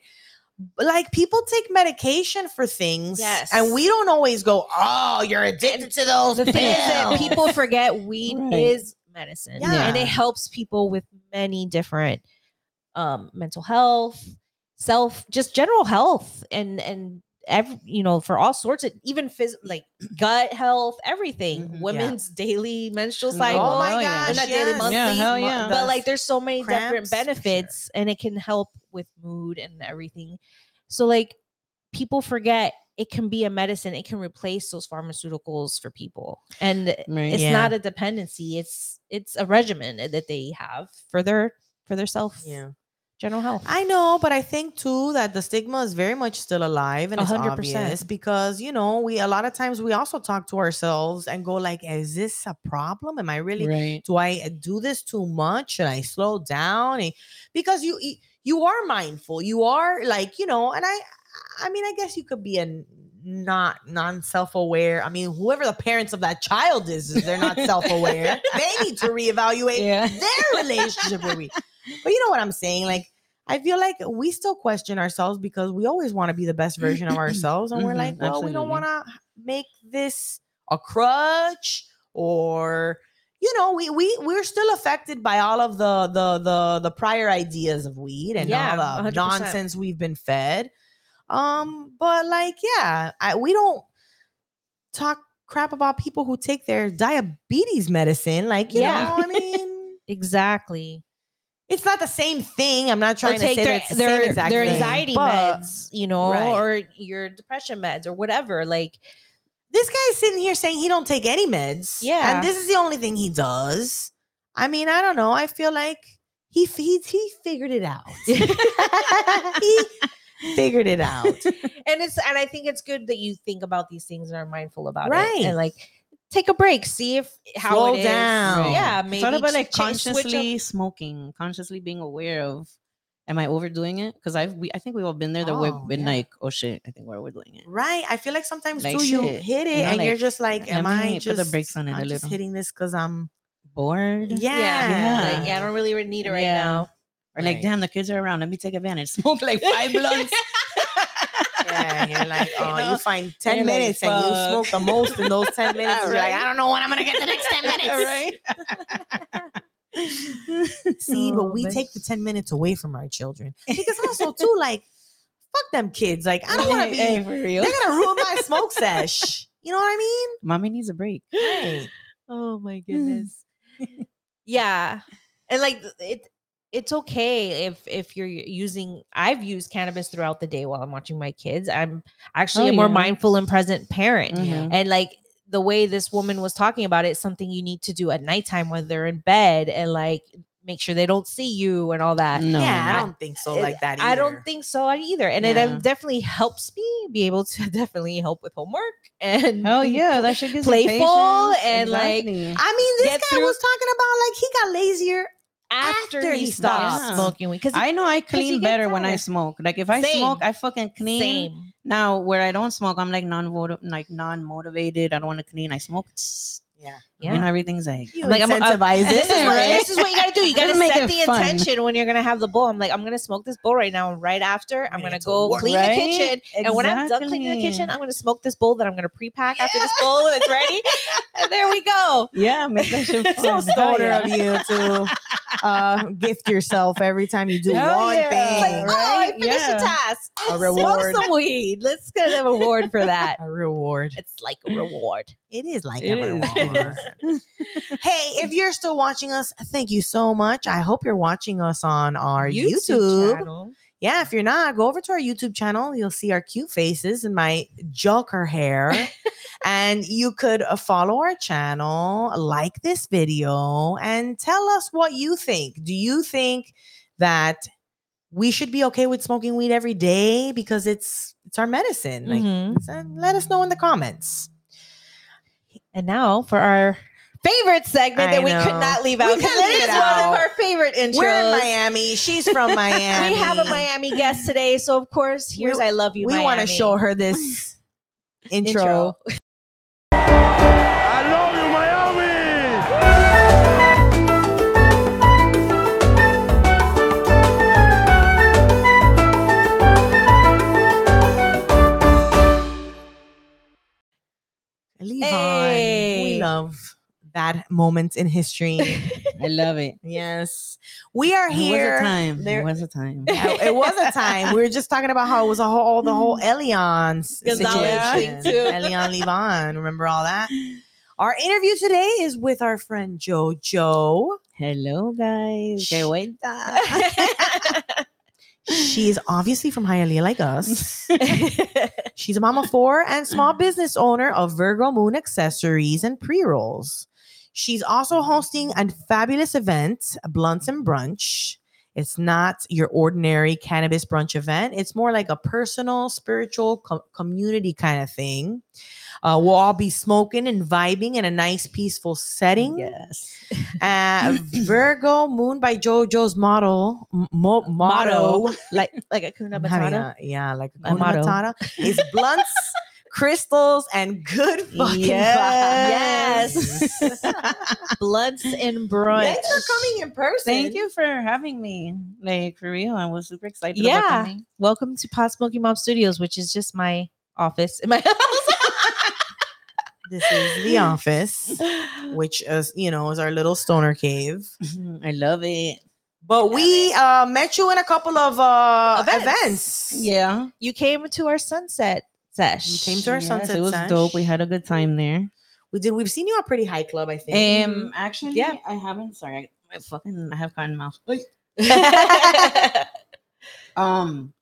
Like people take medication for things, Yes. and we don't always go, "Oh, you're addicted to those the thing is that people forget weed Right. is medicine and it helps people with many different um mental health self just general health and and every you know for all sorts of even phys- like gut health everything Mhm. Yeah. women's daily menstrual Oh cycle oh my gosh, Not daily, monthly, Yeah, hell yeah. but like there's so many cramps, different for sure. benefits and it can help with mood and everything so like people forget it can be a medicine it can replace those pharmaceuticals for people and Right. it's Yeah. not a dependency it's it's a regimen that they have for their for their self yeah. General health. I know, but I think too that the stigma is very much still alive and A it's hundred obvious because you know we a lot of times we also talk to ourselves and go like, "Is this a problem? Am I really? Right. Do I do this too much? Should I slow down?" And- Because you you are mindful, you are like you know, and I I mean I guess you could be a not non self aware. I mean, whoever the parents of that child is, is they're not self aware. they need to reevaluate Yeah. their relationship with me. But you know what I'm saying? Like, I feel like we still question ourselves because we always want to be the best version of ourselves. And we're Mhm, like, well, we don't want to make this a crutch or you know, we we we're still affected by all of the the the the prior ideas of weed and Yeah, all the 100%. nonsense we've been fed. Um, but like, yeah, I, we don't talk crap about people who take their diabetes medicine. Like, you Yeah. know, I mean, exactly. It's not the same thing. I'm not Or trying to say take that their it's the their, same exact their thing, anxiety but meds, you know, Right. or your depression meds or whatever. Like, This guy's sitting here saying he don't take any meds. Yeah. and this is the only thing he does. I mean, I don't know. I feel like he he he figured it out. he figured it out. and it's and I think it's good that you think about these things and are mindful about it, Right. and like take a break, see if how Slow it is. down. Yeah, It's maybe all about like ch- switch up- consciously smoking, consciously being aware of. Am I overdoing it? Because I've we, I think we've all been there. That Oh, we've been yeah. like, oh shit, I think we're overdoing it. Right. I feel like sometimes Like too you hit it you know, and you're just like, am I put just the brakes on it a I'm just little. hitting this because I'm Bored. yeah. Yeah, like, yeah, I don't really need it right Yeah. now. Or like, Right. damn, the kids are around. Let me take advantage. Smoke like five blunts. Yeah, you're like, oh, you know? find 10 you're like, minutes and you smoke the most in those 10 minutes. You're like, I don't know when I'm gonna get the next 10 minutes. right. See, Oh, but we but- take the 10 minutes away from our children. Because also too, like, fuck them kids. Like, I don't want to be Hey, for real. they're gonna ruin my smoke sesh. You know what I mean? Mommy needs a break. Right. Oh my hmm. goodness. yeah. And like it it's okay if if you're using I've used cannabis throughout the day while I'm watching my kids. I'm actually Oh, a more yeah. mindful and present parent. Mhm. And like the way this woman was talking about it, it's something you need to do at nighttime when they're in bed and like make sure they don't see you and all that. No. yeah, I I- don't think so it- like that. I don't think so either. And it Yeah. um, definitely helps me be able to definitely help with homework and oh yeah, that shit gives you Playful patience. and, like, I mean, this guy through- was talking about like he got lazier. After, after he stopped. smoking weed because I know I clean better when I smoke. Like if I smoke, I fucking clean. same Now where I don't smoke, I'm like non like non motivated. I don't want to clean. I smoke. Yeah. Yeah. You know everything's like You I'm like, I'm- I'm- incentivize this is, what, this is what you gotta do. You gotta Make set the fun. intention when you're gonna have the bowl. I'm like, I'm gonna smoke this bowl right now, and right after, I'm gonna go work. clean Right? the kitchen. And when I'm done cleaning the kitchen, I'm gonna smoke this bowl that I'm gonna pre-pack after this bowl and it's ready. and there we go. yeah, make that shit so fun. Hell stoner yeah. of you to uh, gift yourself every time you do Hell one yeah. thing. Oh, I finished Yeah. the task. A reward. Smoke some weed. Let's get a reward for that. A reward. It's like a reward. It is like It a is. reward. hey, if you're still watching us, thank you so much. I hope you're watching us on our YouTube. channel. Yeah, if you're not, go over to our YouTube channel. You'll see our cute faces and my joker hair. and you could uh, follow our channel, like this video, and tell us what you think. Do you think that we should be okay with smoking weed every day because it's it's our medicine? Like, Mhm. send- let us know in the comments. And now for our favorite segment I that we know. could not leave out because leave is it one of our favorite intros. We're in Miami. She's from Miami. We have a Miami guest today, so of course, here's We- "I Love You." We want to show her this intro. I Levon, Hey. we love that moment in history. I love it. yes, we are here. It was a time. There- It was a time. Yeah, it was a time. We were just talking about how it was a whole the whole Elion situation. Elion Levon, remember all that? Our interview today is with our friend Jojo. Hello, guys. Que. She's obviously from Hialeah like us. She's a mom of four and small business owner of Virgo Moon Accessories and Pre Rolls. She's also hosting a fabulous event, Blunts and Brunch. It's not your ordinary cannabis brunch event. It's more like a personal, spiritual, co- community kind of thing. Uh, we'll all be smoking and vibing in a nice, peaceful setting. Yes. Uh, Virgo Moon by JoJo's model mo- motto. like like a kuna matata. yeah, like a A Hakuna. Matata is blunts, crystals, and good fucking Yes. vibes. Blunts and brunch. Thanks for coming in person. Thank you for having me. Like for real, I was super excited. Yeah. About coming. Welcome to Pot Smoking Mom Studios, which is just my office in my house. This is the office, which is you know is our little stoner cave. I love it. But we uh, met you in a couple of uh, Events. events. Yeah. you came to our sunset sesh. You came to our Yes, sunset. It was sesh. dope. We had a good time there. We did. We've seen you at Pretty High Club. I think. Um, actually, Yeah. I haven't. Sorry, I, I fucking I have cotton mouth. Um,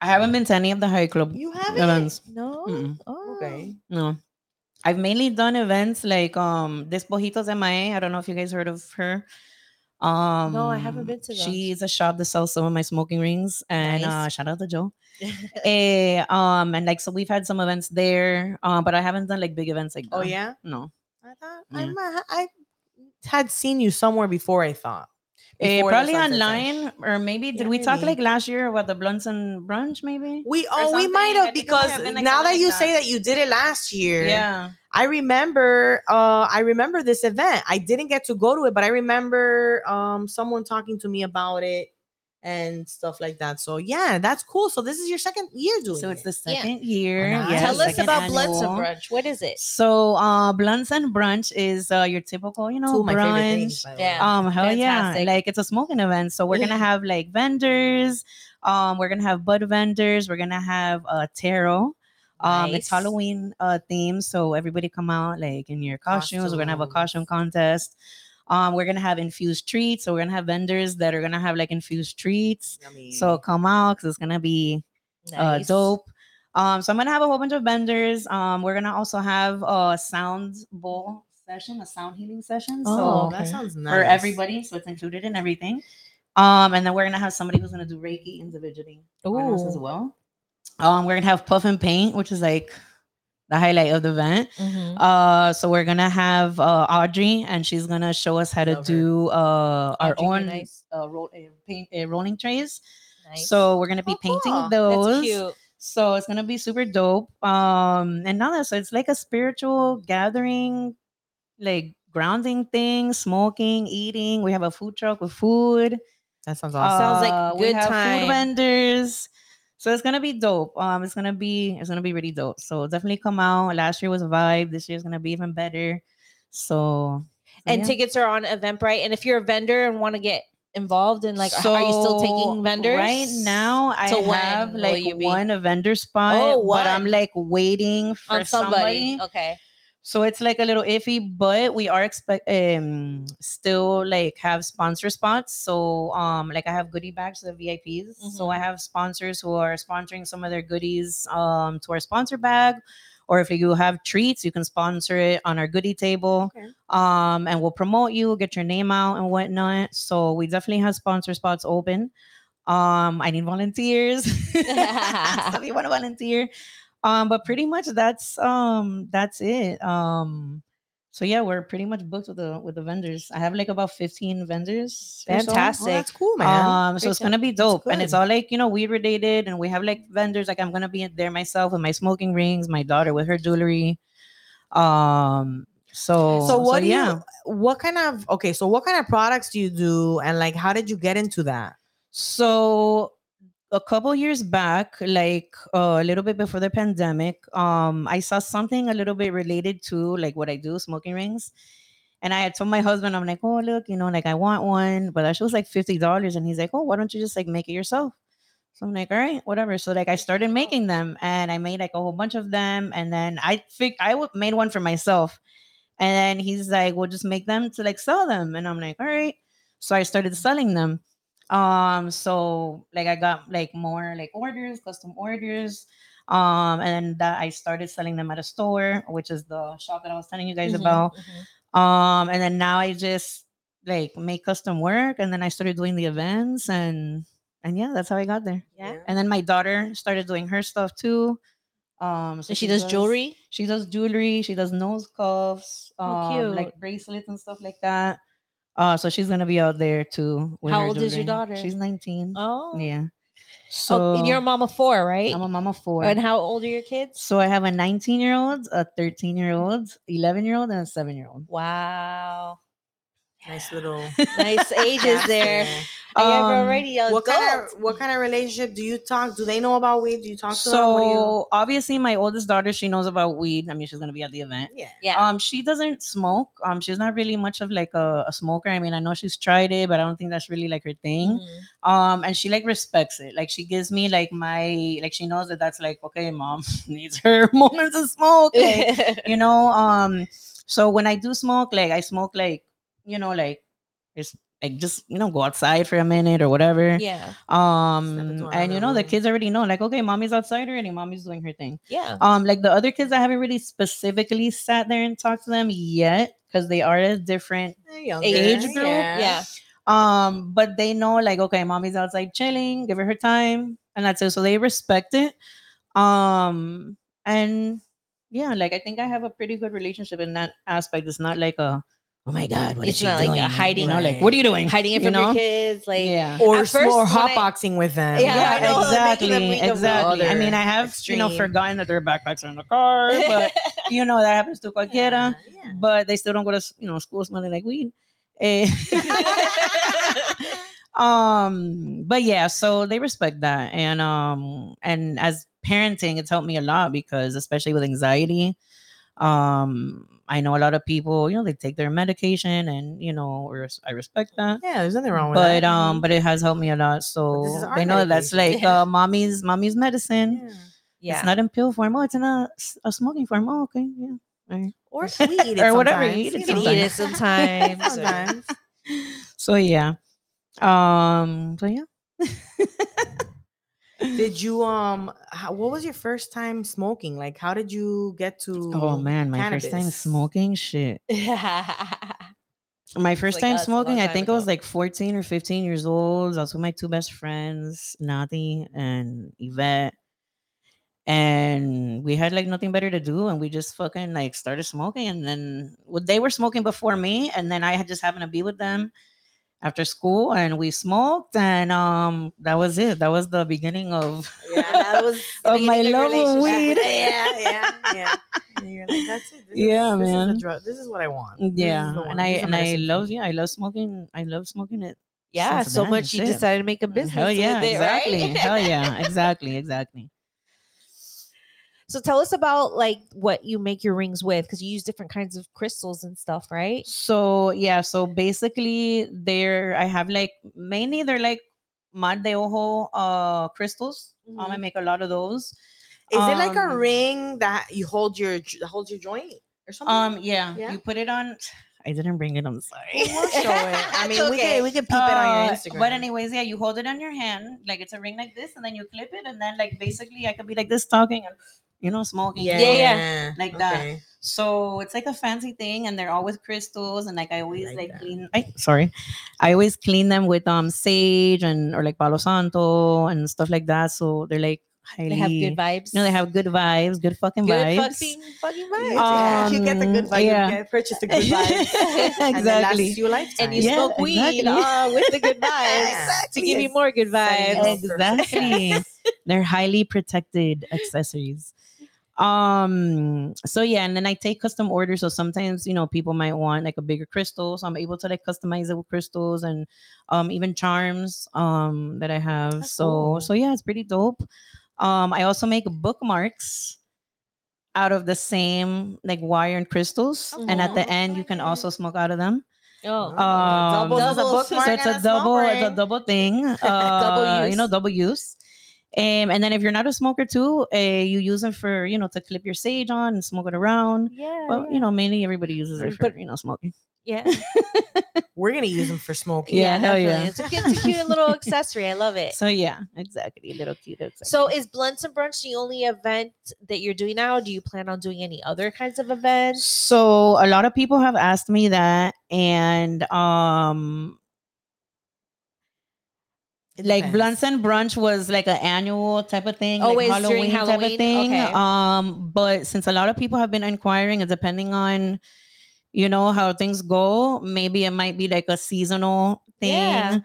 I haven't been to any of the high club you haven't. events. no. Mm-mm. Oh. Okay. No, I've mainly done events like um Despojitos MIA. I don't know if you guys heard of her. Um, no, I haven't been to those. She's a shop that sells some of my smoking rings, and uh, shout out to Joe. Eh, um, and like so, we've had some events there, um, but I haven't done like big events like that. Oh yeah. no. I thought Yeah. I, might- I had seen you somewhere before. I thought. Eh, Before the probably Sunset Sesh. online, or maybe did Yeah, we talk like last year about the blunts and brunch? Maybe. We oh we might have think it might because have like, now that something you like say that. that you did it last year. Yeah. I remember uh I remember this event. I didn't get to go to it, but I remember um someone talking to me about it and stuff like that. So yeah, that's cool. So this is your second year doing So it's it. the Yeah. second year. nice. yeah, Tell us second about Blunts and. Brunch. What is it? So uh blunts and brunch is uh your typical, you know, Two of my brunch. things. by the way. Yeah. Um hell Fantastic. yeah. Like it's a smoking event. So we're gonna have like vendors. Um we're gonna have bud vendors. We're gonna have uh tarot. Um it's Halloween uh theme. So everybody come out like in your costumes. We're gonna have a costume contest. Um we're gonna have infused treats. So we're gonna have vendors that are gonna have like infused treats. Yummy. So come out because it's gonna be uh dope um so i'm gonna have a whole bunch of vendors um we're gonna also have a sound bowl session a sound healing session Oh, so that sounds nice. for everybody so it's included in everything um and then we're gonna have somebody who's gonna do reiki individually us as well um we're gonna have puff and paint which is like the highlight of the event Mhm. uh so we're gonna have uh audrey and she's gonna show us how to Love her. do uh our own Goodnice. uh, roll, uh, paint uh, rolling trays Nice. so we're gonna be Oh, painting cool. those that's cute. so it's gonna be super dope. Um, and now that so it's like a spiritual gathering, like grounding thing, smoking, eating. We have a food truck with food. That sounds awesome. Sounds like Uh, we good have time. Food vendors. So it's gonna be dope. Um, it's gonna be it's gonna be really dope. So definitely come out. Last year was a vibe. This year's gonna be even better. So And yeah. tickets are on Eventbrite. And if you're a vendor and want to get involved in like, so are you still taking vendors? Right now, I So have like be- one a vendor spot, Oh, but I'm like waiting for somebody. somebody. Okay. So it's like a little iffy, but we are expect um still like have sponsor spots. So um like I have goodie bags to the VIPs. So Mm-hmm. I have sponsors who are sponsoring some of their goodies um to our sponsor bag. Or if you have treats, you can sponsor it on our goodie table. Okay. Um, and we'll promote you, get your name out and whatnot. So we definitely have sponsor spots open. Um, I need volunteers. so if you want to volunteer, um but pretty much that's um that's it um so yeah we're pretty much booked with the with the vendors i have like about 15 vendors or so. Oh, Fantastic. that's cool, man. um so Great it's gonna be dope and it's all like you know weed related and we have like vendors like i'm gonna be there myself with my smoking rings my daughter with her jewelry um so so what do yeah you what kind of okay, so what kind of products do you do and like how did you get into that? So a couple years back, like uh, a little bit before the pandemic, um, I saw something a little bit related to like what I do, smoking rings. And I had told my husband, I'm like, oh look, you know, like I want one, but that was like fifty dollars. And he's like, oh, why don't you just like make it yourself? So I'm like, all right, whatever. So like I started making them, and I made like a whole bunch of them, and then I think I w- made one for myself. And then he's like, we'll just make them to like sell them. And I'm like, all right. So I started selling them. Um, so like I got like more like orders, custom orders. Um, and then that I started selling them at a store, which is the shop that I was telling you guys Mhm, about. mhm. Um, and then now I just like make custom work, and then I started doing the events, and and yeah, that's how I got there. Yeah. And then my daughter started doing her stuff too. Um, so So she does jewelry. She does jewelry. She does nose cuffs, Oh, um, cute. like bracelets and stuff like that. Uh, so she's gonna be out there too. with How her old is your daughter? She's 19. Oh. Yeah. So So and you're a mom of four, right? I'm a mama four. And how old are your kids? so I have a 19 year old, a 13 year old, 11 year old, and a seven year old. Wow. Nice little. Nice ages there. Yeah. Um, already. What kind of what kind of relationship do you talk? Do they know about weed? Do you talk to them? What do you- So obviously, my oldest daughter, she knows about weed. I mean, she's gonna be at the event. yeah. Yeah. Um, she doesn't smoke. Um, she's not really much of like a, a smoker. I mean, I know she's tried it, but I don't think that's really like her thing. Mhm. Um, and she like respects it. Like she gives me like my like she knows that that's like okay, mom needs her moments of smoke. you know. Um, so when I do smoke, like I smoke like you know like it's like just you know go outside for a minute or whatever. yeah. Um, and you know the kids already know like okay, mommy's outside already. Mommy's doing her thing. Yeah. Um, like the other kids, I haven't really specifically sat there and talked to them yet because they are a different younger, Age group? Yeah. um, but they know like okay, mommy's outside chilling, give her her time, and that's it. So they respect it. Um, and yeah, like I think I have a pretty good relationship in that aspect. It's not like a oh my god, what is It's she not like a doing? hiding- You know, like what are you doing? Hiding it You from your kids. Like yeah. Or, first, or when I- hotboxing with them. Yeah, I Yeah, know, like, making them exactly, exactly. I mean, I other have you know forgotten that their backpacks are in the car, but you know that happens to cualquiera. yeah. But they still don't go to you know school smelling like weed. Eh, um, but yeah, so they respect that, and um, and as parenting, it's helped me a lot because especially with anxiety, um, I know a lot of people, you know, they take their medication, and you know, res- I respect that. Yeah, there's nothing wrong with But that. um, but it has helped me a lot. So our they know that that's like medication. uh, mommy's mommy's medicine. Yeah. yeah. It's not in pill form. Oh, it's in a, a smoking form. Oh, okay, yeah. All right. Or sweet eat it Or whatever, sometimes, eat it you You can eat it sometimes. Sometimes. So yeah. Um. So yeah. Did you um? How, what was your first time smoking? Like, how did you get to? Oh man, my first time smoking shit. My first like time us, a long smoking, I time think I was like 14 or 15 years old. I was with my two best friends, Nati and Yvette. And we had like nothing better to do, and we just fucking like started smoking. And then well, they were smoking before me, and then I had just happened to be with them after school, and we smoked, and um, that was it. That was the beginning of Yeah, that was Of my love of weed. Yeah, yeah, yeah. Like, that's it. This Yeah, is, This is, man. drug. this is what I want. Yeah, and I is and I love yeah, I love smoking. I love smoking it. yeah, so much you decided to make a business. Hell yeah, it, right? exactly. Hell yeah, exactly, exactly. So tell us about like what you make your rings with because you use different kinds of crystals and stuff, right? So yeah, so basically there I have like mainly they're like mar de ojo uh crystals. Um, I Mhm. make a lot of those. Is it like a Um, ring that you hold your j- holds your joint or something? Um yeah, Yeah. you put it on I didn't bring it, I'm sorry. we'll show it. I It's mean, we can we can peep it on your Uh, Instagram. But anyways, yeah, you hold it on your hand, like it's a ring like this, and then you clip it, and then like basically I could be like this talking and you know smoking. yeah, Yeah, yeah, Like that. So it's like a fancy thing, and they're all with crystals, and like I always like like, clean. I sorry, I always clean them with um sage and or like Palo Santo and stuff like that. So they're like highly. They have good vibes. No, they have good vibes, good fucking good vibes. fucking fucking vibes. Yeah, you get the good Um, vibe. yeah. You get, purchase the good vibes. Exactly. lasts you a and you Yeah, smoke weed exactly. uh, with the good vibes to give you more good vibes. exactly they're highly protected accessories um so yeah and then i take custom orders so sometimes you know people might want like a bigger crystal so i'm able to like customize it with crystals and um even charms um that i have That's so cool. so yeah it's pretty dope um i also make bookmarks out of the same like wire and crystals and at the Mhm. end you can also smoke out of them Oh, um, doubles as a doubles. bookmark so it's a small double, it's a double thing. Uh, You know, double use. Um, and then if you're not a smoker too, uh, you use them for you know to clip your sage on and smoke it around. Yeah. Well, yeah. you know, mainly everybody uses it for But- you know smoking. yeah. We're gonna use them for smoking. Yeah, hell definitely. yeah. It's a, cute- it's a cute little accessory. I love it. So yeah, exactly, little cute. Exactly. So is Blunts and Brunch the only event that you're doing now? Do you plan on doing any other kinds of events? So a lot of people have asked me that, and um, It like blunts and brunch was like an annual type of thing, Always like during Halloween, type of thing. Okay. Um, but since a lot of people have been inquiring, and depending on, you know, how things go, maybe it might be like a seasonal thing. Yeah.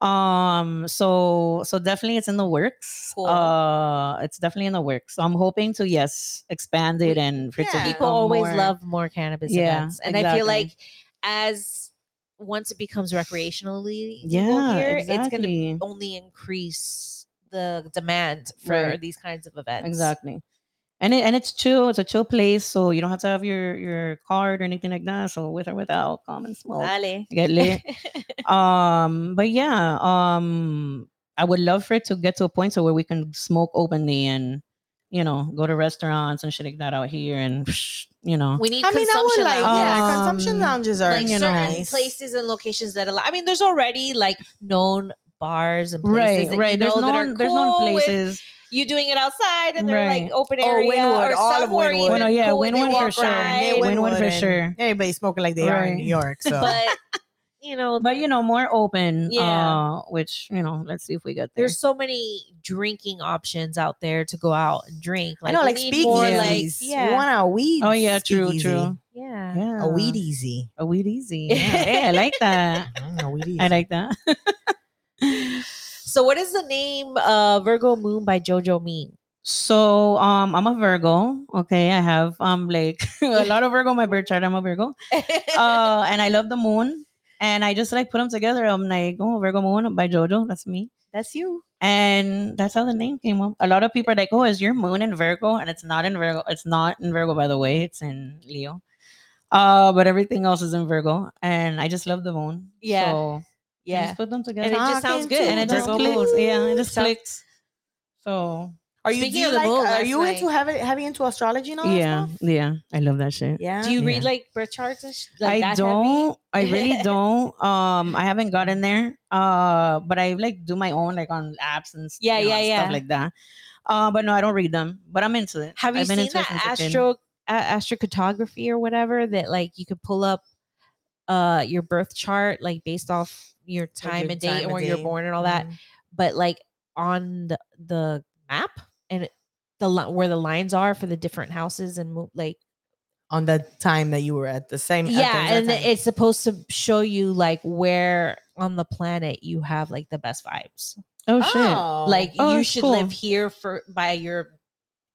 Um, so so definitely it's in the works. Cool. Uh, it's definitely in the works. So I'm hoping to yes expand it and for Yeah. People always more- love more cannabis Yeah, events, and I feel like as once it becomes recreationally yeah here, it's going to only increase the demand for Right. these kinds of events. exactly and it, and it's chill it's a chill place so you don't have to have your your card or anything like that so with or without come and smoke Dale. get lit um but yeah um i would love for it to get to a point so where we can smoke openly and you know go to restaurants and shit like that out here and you know we need I mean, I would like, lounges. yeah, consumption Um, lounges are like you certain know, nice. places and locations that allow. I mean, there's already like known bars and right places that right you there's know that no are there's no cool with places you doing it outside and they're Right. like open Oh, area Wynwood, or all of somewhere Wynwood. even Well, yeah, cool when they Wynwood for sure. by. Yeah, Wynwood for sure. Everybody's smoking like they are in New York. So But you know, but you know more open Yeah. uh which you know let's see if we get there there's so many drinking options out there to go out and drink. I know, like need more, speakeasies. like You yeah, want a weed? oh yeah true speakeasy. true yeah. yeah A weed easy. a weed easy yeah, hey, i like that Mm, a weed easy. i like that So, what is the name uh Virgo Moon by Jojo mean? so um i'm a virgo okay i have um like a lot of virgo my birth chart i'm a virgo uh and i love the moon and i just like put them together i'm like oh virgo moon by jojo that's me That's you. and that's how the name came up. A lot of people are like, "Oh, is your moon in Virgo?" And it's not in Virgo. It's not in Virgo, by the way. It's in Leo. Uh, but everything else is in Virgo, and I just love the moon. Yeah. so I Yeah. just put them together, And it just sounds good. and it just clicks. Yeah, it just Sounds- clicks. So Are you, Speaking you of the like, moon, are last you into night- heavy, heavy into astrology and all that yeah, stuff? yeah, I love that shit. Yeah. Do you read like birth charts? And sh- like I that don't. I really don't. Um, I haven't gotten there. Uh, but I like do my own like on apps and Yeah, you know, yeah, and yeah. stuff like that. Uh, but no, I don't read them. But I'm into it. Have you I've been seen into that since a astro uh, astrocartography or whatever that like you could pull up uh your birth chart like based off your Like time your and date time and where you're born and all that, Mhm. but like on the the map and the li- where the lines are for the different houses and mo- like On the time that you were at the same. at the yeah, and time. it's supposed to show you like where on the planet you have like the best vibes. Oh shit. Oh. like Oh, you that's should live here for by your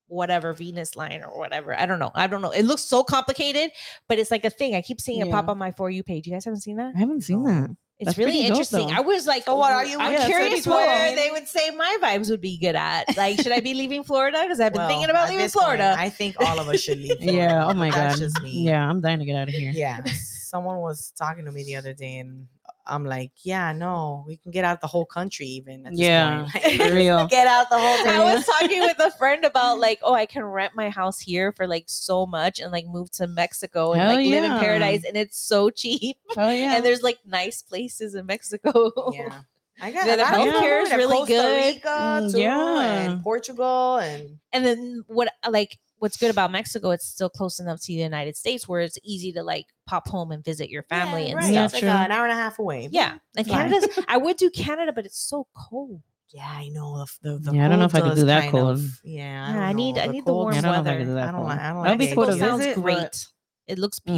whatever Venus line or whatever. I don't know. I don't know. It looks so complicated, but it's like a thing. I keep seeing it pop on my for you page. You guys haven't seen that? I haven't seen No. that. It's That's really pretty dope, interesting. I was like, So what are you- I'm yeah, it's pretty curious cool. where they would say my vibes would be good at. Like, should I be leaving Florida? Because I've been Well, thinking about leaving this point, Florida. I think all of us should leave. Florida. Yeah. Oh my god. That's just me. Yeah, I'm dying to get out of here. Yeah. Someone was talking to me the other day, and I'm like, yeah, no, we can get out the whole country even. Yeah, real. get out the whole I was talking with a friend about like, oh, I can rent my house here for like so much and like move to Mexico and Hell like live in paradise and it's so cheap. Oh yeah. And there's like nice places in Mexico. yeah. I got Yeah, the I got people healthcare is really Costa good. Rica Mm, too, yeah. and Portugal and and then what like what's good about Mexico, it's still close enough to the United States where it's easy to like pop home and visit your family yeah, and right. stuff. Yeah, It's like uh, an hour and a half away. Yeah. And Fine. Canada's I would do Canada, but it's so cold. Yeah, I know. The, the, the Yeah, I don't know if I cold could do that cold. of- yeah, I, Yeah, I need- know. I need the cold warm I don't I weather. do that I don't like. I don't That'd like be cool to Mexico sounds visit, but- great. It looks Mm.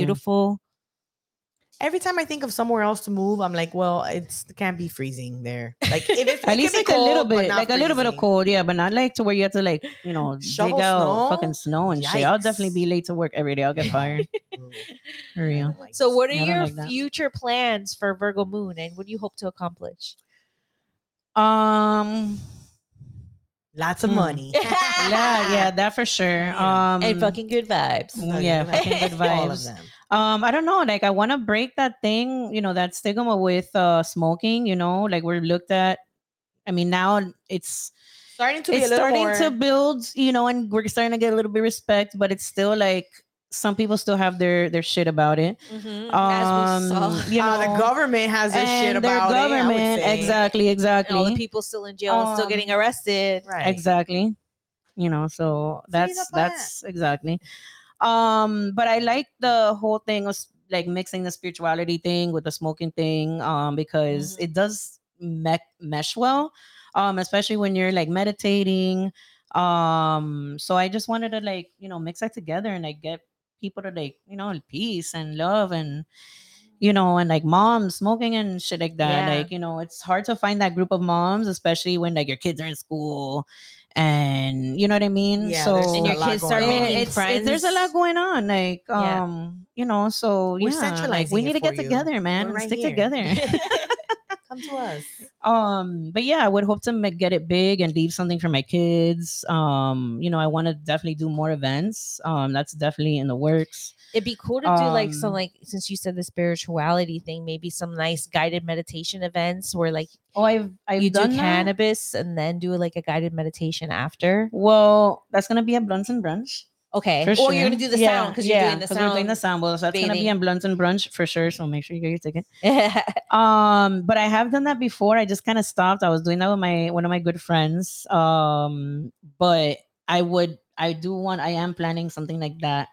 Beautiful. Every time I think of somewhere else to move, I'm like, well, it's it can't be freezing there. Like if it's, At can least be like a little bit, not like a little bit of cold, yeah, but not like to where you have to like, you know, dig out snow? fucking snow and shit. I'll definitely be late to work every day. I'll get fired. For real. like So, what are Yeah, I don't your like future plans for Virgo Moon, and what do you hope to accomplish? Um, Lots of Hmm. money. yeah, yeah, that for sure. Yeah. Um, and fucking good vibes. Mm, yeah, fucking good All of them. Um, I don't know. Like, I want to break that thing, you know, that stigma with uh smoking. You know, like we're looked at. I mean, now it's starting to be it's a little starting more. to build, you know, and we're starting to get a little bit of respect, but it's still like some people still have their their shit about it. Mhm, Um, as we saw. you know, uh, the government has this shit and their about government, it. I would say. exactly, and exactly, all the people still in jail and still Um, getting arrested. Right. exactly. You know, so that's up on that's exactly. Um, but I like the whole thing of like mixing the spirituality thing with the smoking thing, um, because Mhm. it does me- mesh well, um, especially when you're like meditating. Um, so I just wanted to like you know mix that together and like get people to like you know peace and love and you know and like moms smoking and shit like that. Yeah. Like you know it's hard to find that group of moms, especially when like your kids are in school and you know what I mean. Yeah, so there's And your a lot kids going start on. making it's, it- there's a lot going on like Yeah. um you know so We're yeah like, centralizing we need to get you. together man and right stick here. together Come to us. um but yeah i would hope to ma- get it big and leave something for my kids um you know i want to definitely do more events um that's definitely in the works It'd be cool to do like some Um, like since you said the spirituality thing, maybe some nice guided meditation events where like oh i've i've you do done that. cannabis and then do like a guided meditation after. well that's gonna be at blunts and brunch Okay. for or sure. you're gonna do the Yeah, sound because yeah, you're doing the 'cause sound. we're doing the sound well so that's gonna be bathing. in blunts and brunch for sure so make sure you get your ticket. Um, but I have done that before. I just kind of stopped. I was doing that with my one of my good friends. Um, but I would I do want I am planning something like that.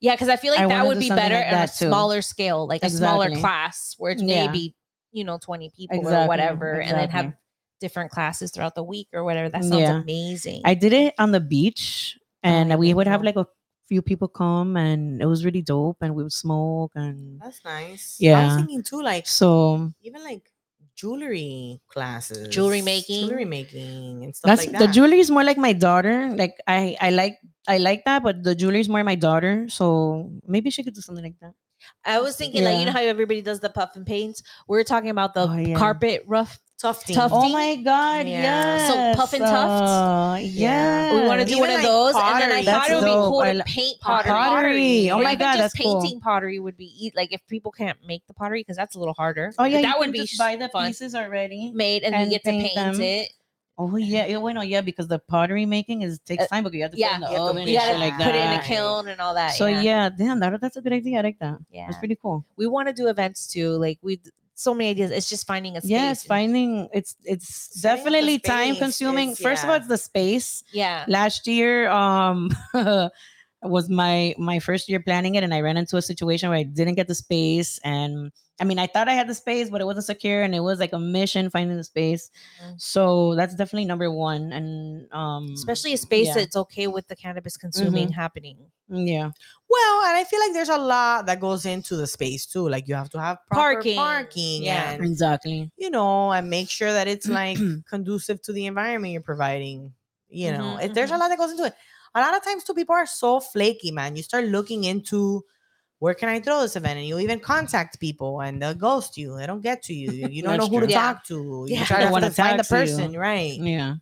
Yeah, because I feel like I that would be better like at a that too. smaller scale, like a smaller class where it's Yeah. maybe you know 20 people or Exactly, whatever, and then have different classes throughout the week or whatever. That sounds Yeah. amazing. I did it on the beach oh, and I we would have like a few people come and it was really dope and we would smoke and That's nice. Yeah. I was Yeah. thinking too, like so even like jewelry classes, Jewelry making. jewelry making, and stuff that's like the jewelry is more like my daughter. Like I I like I like that, but the jewelry is more my daughter. So maybe she could do something like that. I was thinking, like, you know how everybody does the puff and paints? We're talking about the Oh, yeah. carpet rough. Tufting. Tough- Oh my god, Yeah. yes. So puff and tuft? Uh, Yeah. yeah. We want to do Even one of like those, and then I pottery. thought it would be cool I to paint pottery. pottery. Oh Or my even god, just that's cool. painting pottery would be e- like if people can't make the pottery because that's a little harder. Oh yeah, that you would can be just buy the fun. pieces already. made, and, and you get to paint paint them. it. Oh yeah, yeah, well, no, yeah, because the pottery making is takes Uh, time because you have to yeah, put it in the oven You and gotta like put it in a kiln and all that. So yeah, yeah, damn, that that's a good idea. I like that. yeah. it's pretty cool. We want to do events too. Like we, so many ideas. It's just finding a space. Yes, finding it's it's the definitely time consuming. is- First of all, it's the space. Yeah, last year um was my my first year planning it and i ran into a situation where i didn't get the space and i mean i thought i had the space but it wasn't secure and it was like a mission finding the space Mhm. so that's definitely number one and um especially a space yeah. that's okay with the cannabis consuming happening. yeah Well, and I feel like there's a lot that goes into the space too. Like you have to have proper Parking. parking, Yeah. and exactly you know, and make sure that it's like conducive to the environment you're providing. You know, Mhm, It- there's a lot that goes into it. A lot of times, too, people are so flaky, man. You start looking into where can I throw this event, and you even contact people, and they'll ghost you. They don't get to you. You you don't know That's who to. Yeah. talk to. You Yeah. try to, wanna to find the talk to you. person, right? yeah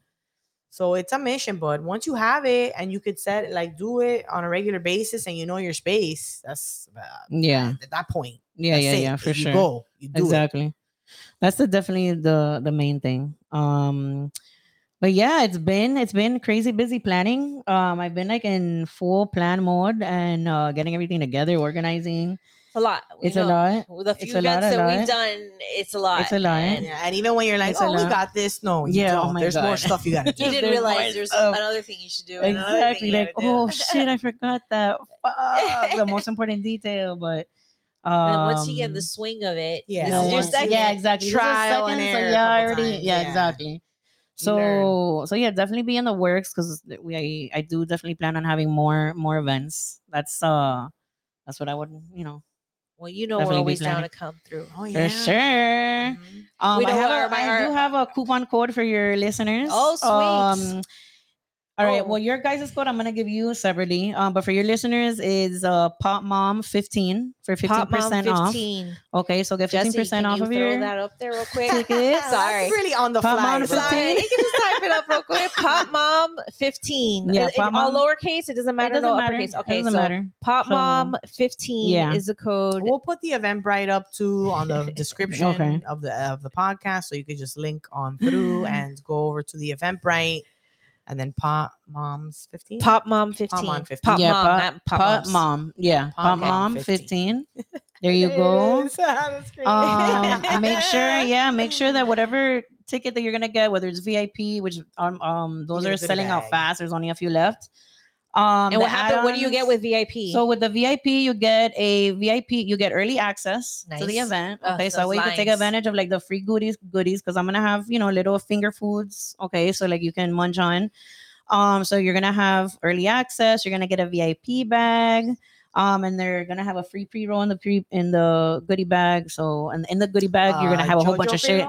So it's a mission, but once you have it and you could set like do it on a regular basis and you know your space, that's uh, yeah at that point. yeah that's yeah it. yeah for you sure go, you do it. exactly that's the definitely the the main thing um but yeah it's been it's been crazy busy planning um i've been like in full plan mode and uh getting everything together organizing a lot. we it's a lot With the It's few a lot, events a that lot. we've done, it's a lot. It's a lot. and Yeah, and even when you're like, It's a oh, we got this, no, you Yeah, oh don't. my There's more stuff you gotta do. You didn't There's realize more there's stuff. another thing you should do. and another thing exactly you like do. oh shit i forgot that Fuck, the most important detail but um And once you get the swing of it, Yeah, this no, is your once- second. yeah exactly trial and second, so error a yeah I already yeah, yeah. exactly You learn. so so yeah definitely be in the works because we I, I do definitely plan on having more more events that's uh that's what i would you know Well, you know Definitely we're always down to come through. Oh for yeah. sure Mhm. um We I, have our- a, I do have a coupon code for your listeners Oh, sweet. um all right. Oh. Well, your guys' code I'm gonna give you separately. Um, but for your listeners is uh Pop Mom 15 for 15 Pop Mom percent off. 15. Okay, so get 15 Jesse, percent can off you of throw your that up there real quick? tickets. Sorry. That's really on the Pop fly. Mom 15. Sorry, you can just type it up real quick. Pop Mom 15. Yeah, It- it- Pop all lowercase. It doesn't matter. It doesn't no matter. uppercase. It Okay, doesn't so matter. Pop So- Mom 15 Yeah. is the code. We'll put the Eventbrite up too on the description Okay. of the of the podcast, so you could just link on through and go over to the Eventbrite and then Pop Moms 15. Pop Mom 15. Pop Mom 15. Pop Yeah, Mom, Pop- Pop, Pop mom. Yeah. Pop Pop Mom mom 15. 15. There you go. It is on the screen. um make sure yeah make sure that whatever ticket that you're gonna get whether it's vip which um, um those get are goodie selling out fast there's only a few left um And what happened? What do you get with VIP? so with the vip you get a vip you get early access to the Nice. event Ugh, okay so that way you can take advantage of like the free goodies goodies because i'm gonna have you know little finger foods okay so like you can munch on um so you're gonna have early access you're gonna get a vip bag um, and they're gonna have a free pre-roll in the pre in the goodie bag. So, and in the goodie bag, you're gonna Uh, have a whole bunch of shit.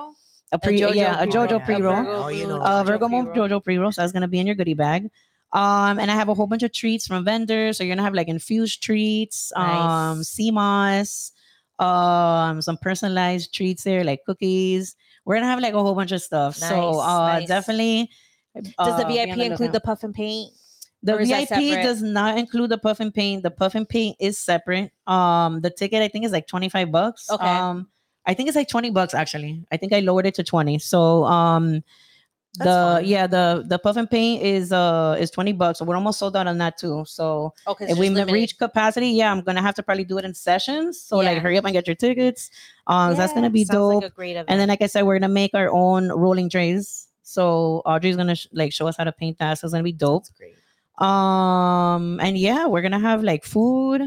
A pre, JoJo yeah, a pre-roll. JoJo pre-roll. Virgo Oh, you know. pre-roll. Uh, Virgo Moon. JoJo pre-roll. So that's gonna be in your goodie bag. Um, and I have a whole bunch of treats from vendors. So you're gonna have like infused treats, um, Nice. sea moss, um, some personalized treats there, like cookies. We're gonna have like a whole bunch of stuff. so uh nice. definitely. Does uh, the be VIP include the puff and paint? The or is that VIP does not include the puff and paint. The puff and paint is separate. Um, the ticket I think is like 25 bucks. Okay. Um, I think it's like 20 bucks actually. I think I lowered it to 20. So um That's the fine. yeah, the the puff and paint is uh is 20 bucks. So we're almost sold out on that too. So Okay, if we reach capacity, yeah, I'm gonna have to probably do it in sessions. So like hurry up and get your tickets. Um, that's gonna be dope. Like great event. and then like I said, we're gonna make our own rolling trays. So Audrey's gonna sh- like show us how to paint that. So it's gonna be dope. That's great. Um, and yeah, we're gonna have like food.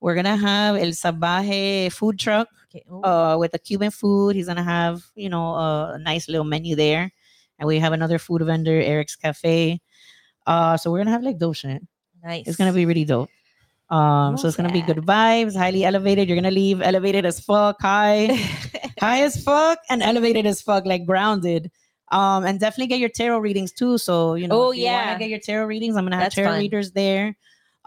We're gonna have El Sabaje food truck Okay, uh with the Cuban food. He's gonna have, you know, a nice little menu there. And we have another food vendor, Eric's Cafe. Uh, so we're gonna have like dope shit. nice. It's gonna be really dope. Um, so it's gonna be good vibes, highly elevated. You're gonna leave elevated as fuck, high, high as fuck, and elevated as fuck, like grounded. Um, and definitely get your tarot readings too. So you know, Oh, if you yeah. get your tarot readings. I'm gonna have That's tarot fun. readers there.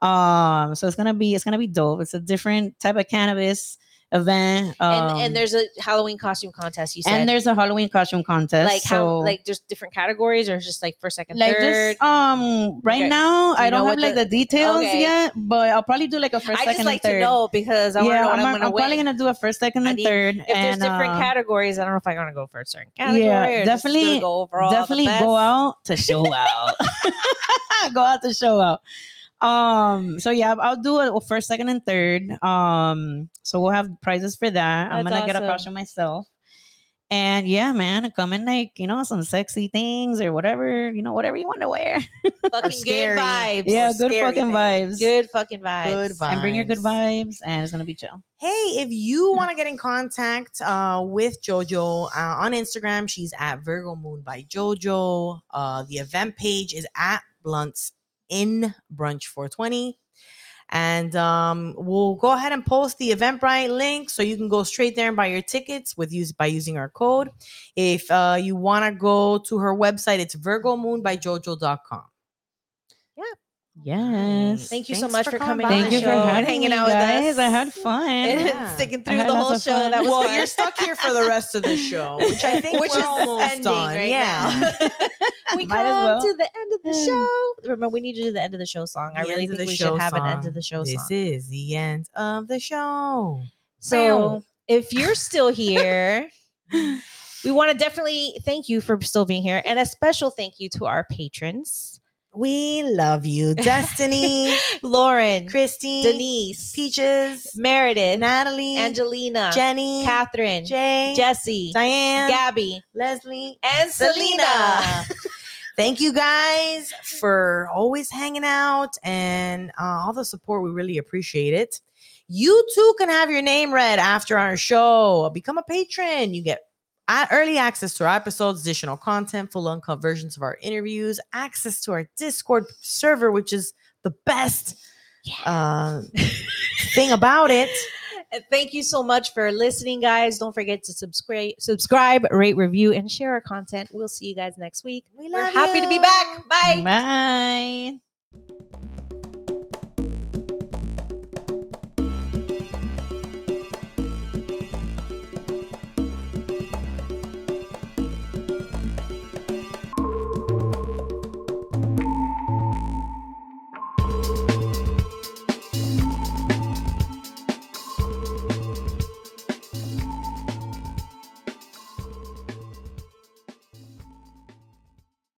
Um, so it's gonna be it's gonna be dope. It's a different type of cannabis event. Um, and and there's a Halloween costume contest. You said and there's a Halloween costume contest. like how like there's different categories or just like first, second, like third. just um right Okay. now Do I don't have what like the- the, details Okay. yet, but I'll probably do like a first, I second, just like and third. to know because I want to yeah, I'm, I'm, gonna I'm probably gonna do a first, second, and need- third. if there's different uh, categories, I don't know if I'm gonna go for a certain category. Yeah, or definitely- go overall. definitely go out to show out. go out to show out. Um, so yeah, I'll do a first, second, and third. Um, so we'll have prizes for that. I'm gonna get a awesome. costume myself. And yeah, man, come in like, you know, some sexy things or whatever, you know, whatever you want to wear. Fucking good vibes. Yeah, good fucking things. vibes. Good fucking vibes. Good vibes. And bring your good vibes and it's gonna be chill. Hey, if you want to get in contact uh, with JoJo uh, on Instagram, she's at Virgo Moon by JoJo. Uh, the event page is at Blunts in Brunch 420. And um, we'll go ahead and post the Eventbrite link so you can go straight there and buy your tickets with use by using our code. If uh, you want to go to her website, it's virgomoonbyjojo.com. Yes. Thank you so much for for coming coming. on Thank the you for show and having hanging me, out with us. I had fun. and Yeah. sticking through the whole show. fun. That was well, fun. you're stuck here for the rest of the show, which I think which we're is almost ending done. right yeah. now. we Might come well. to the end of the show. Remember, we need to do the end of the show song. I really think we show should have an end of the show This song. is the end of the show. So if you're still here, we want to definitely thank you for still being here, and a special thank you to our patrons: We love you, Destiny, Lauren, Christine, Denise, Peaches, Meredith, Natalie, Angelina, Jenny, Catherine, Jay, Jesse, Diane, Gabby, Leslie, and Selena. Thank you guys for always hanging out and uh, all the support. We really appreciate it. You too can have your name read after our show. Become a patron. You get early access to our episodes, additional content, full uncut versions of our interviews, access to our Discord server, which is the best uh, thing about it. Thank you so much for listening, guys. Don't forget to subscribe, subscribe, rate, review, and share our content. We'll see you guys next week. We We're love happy to be you. back. Bye. Bye.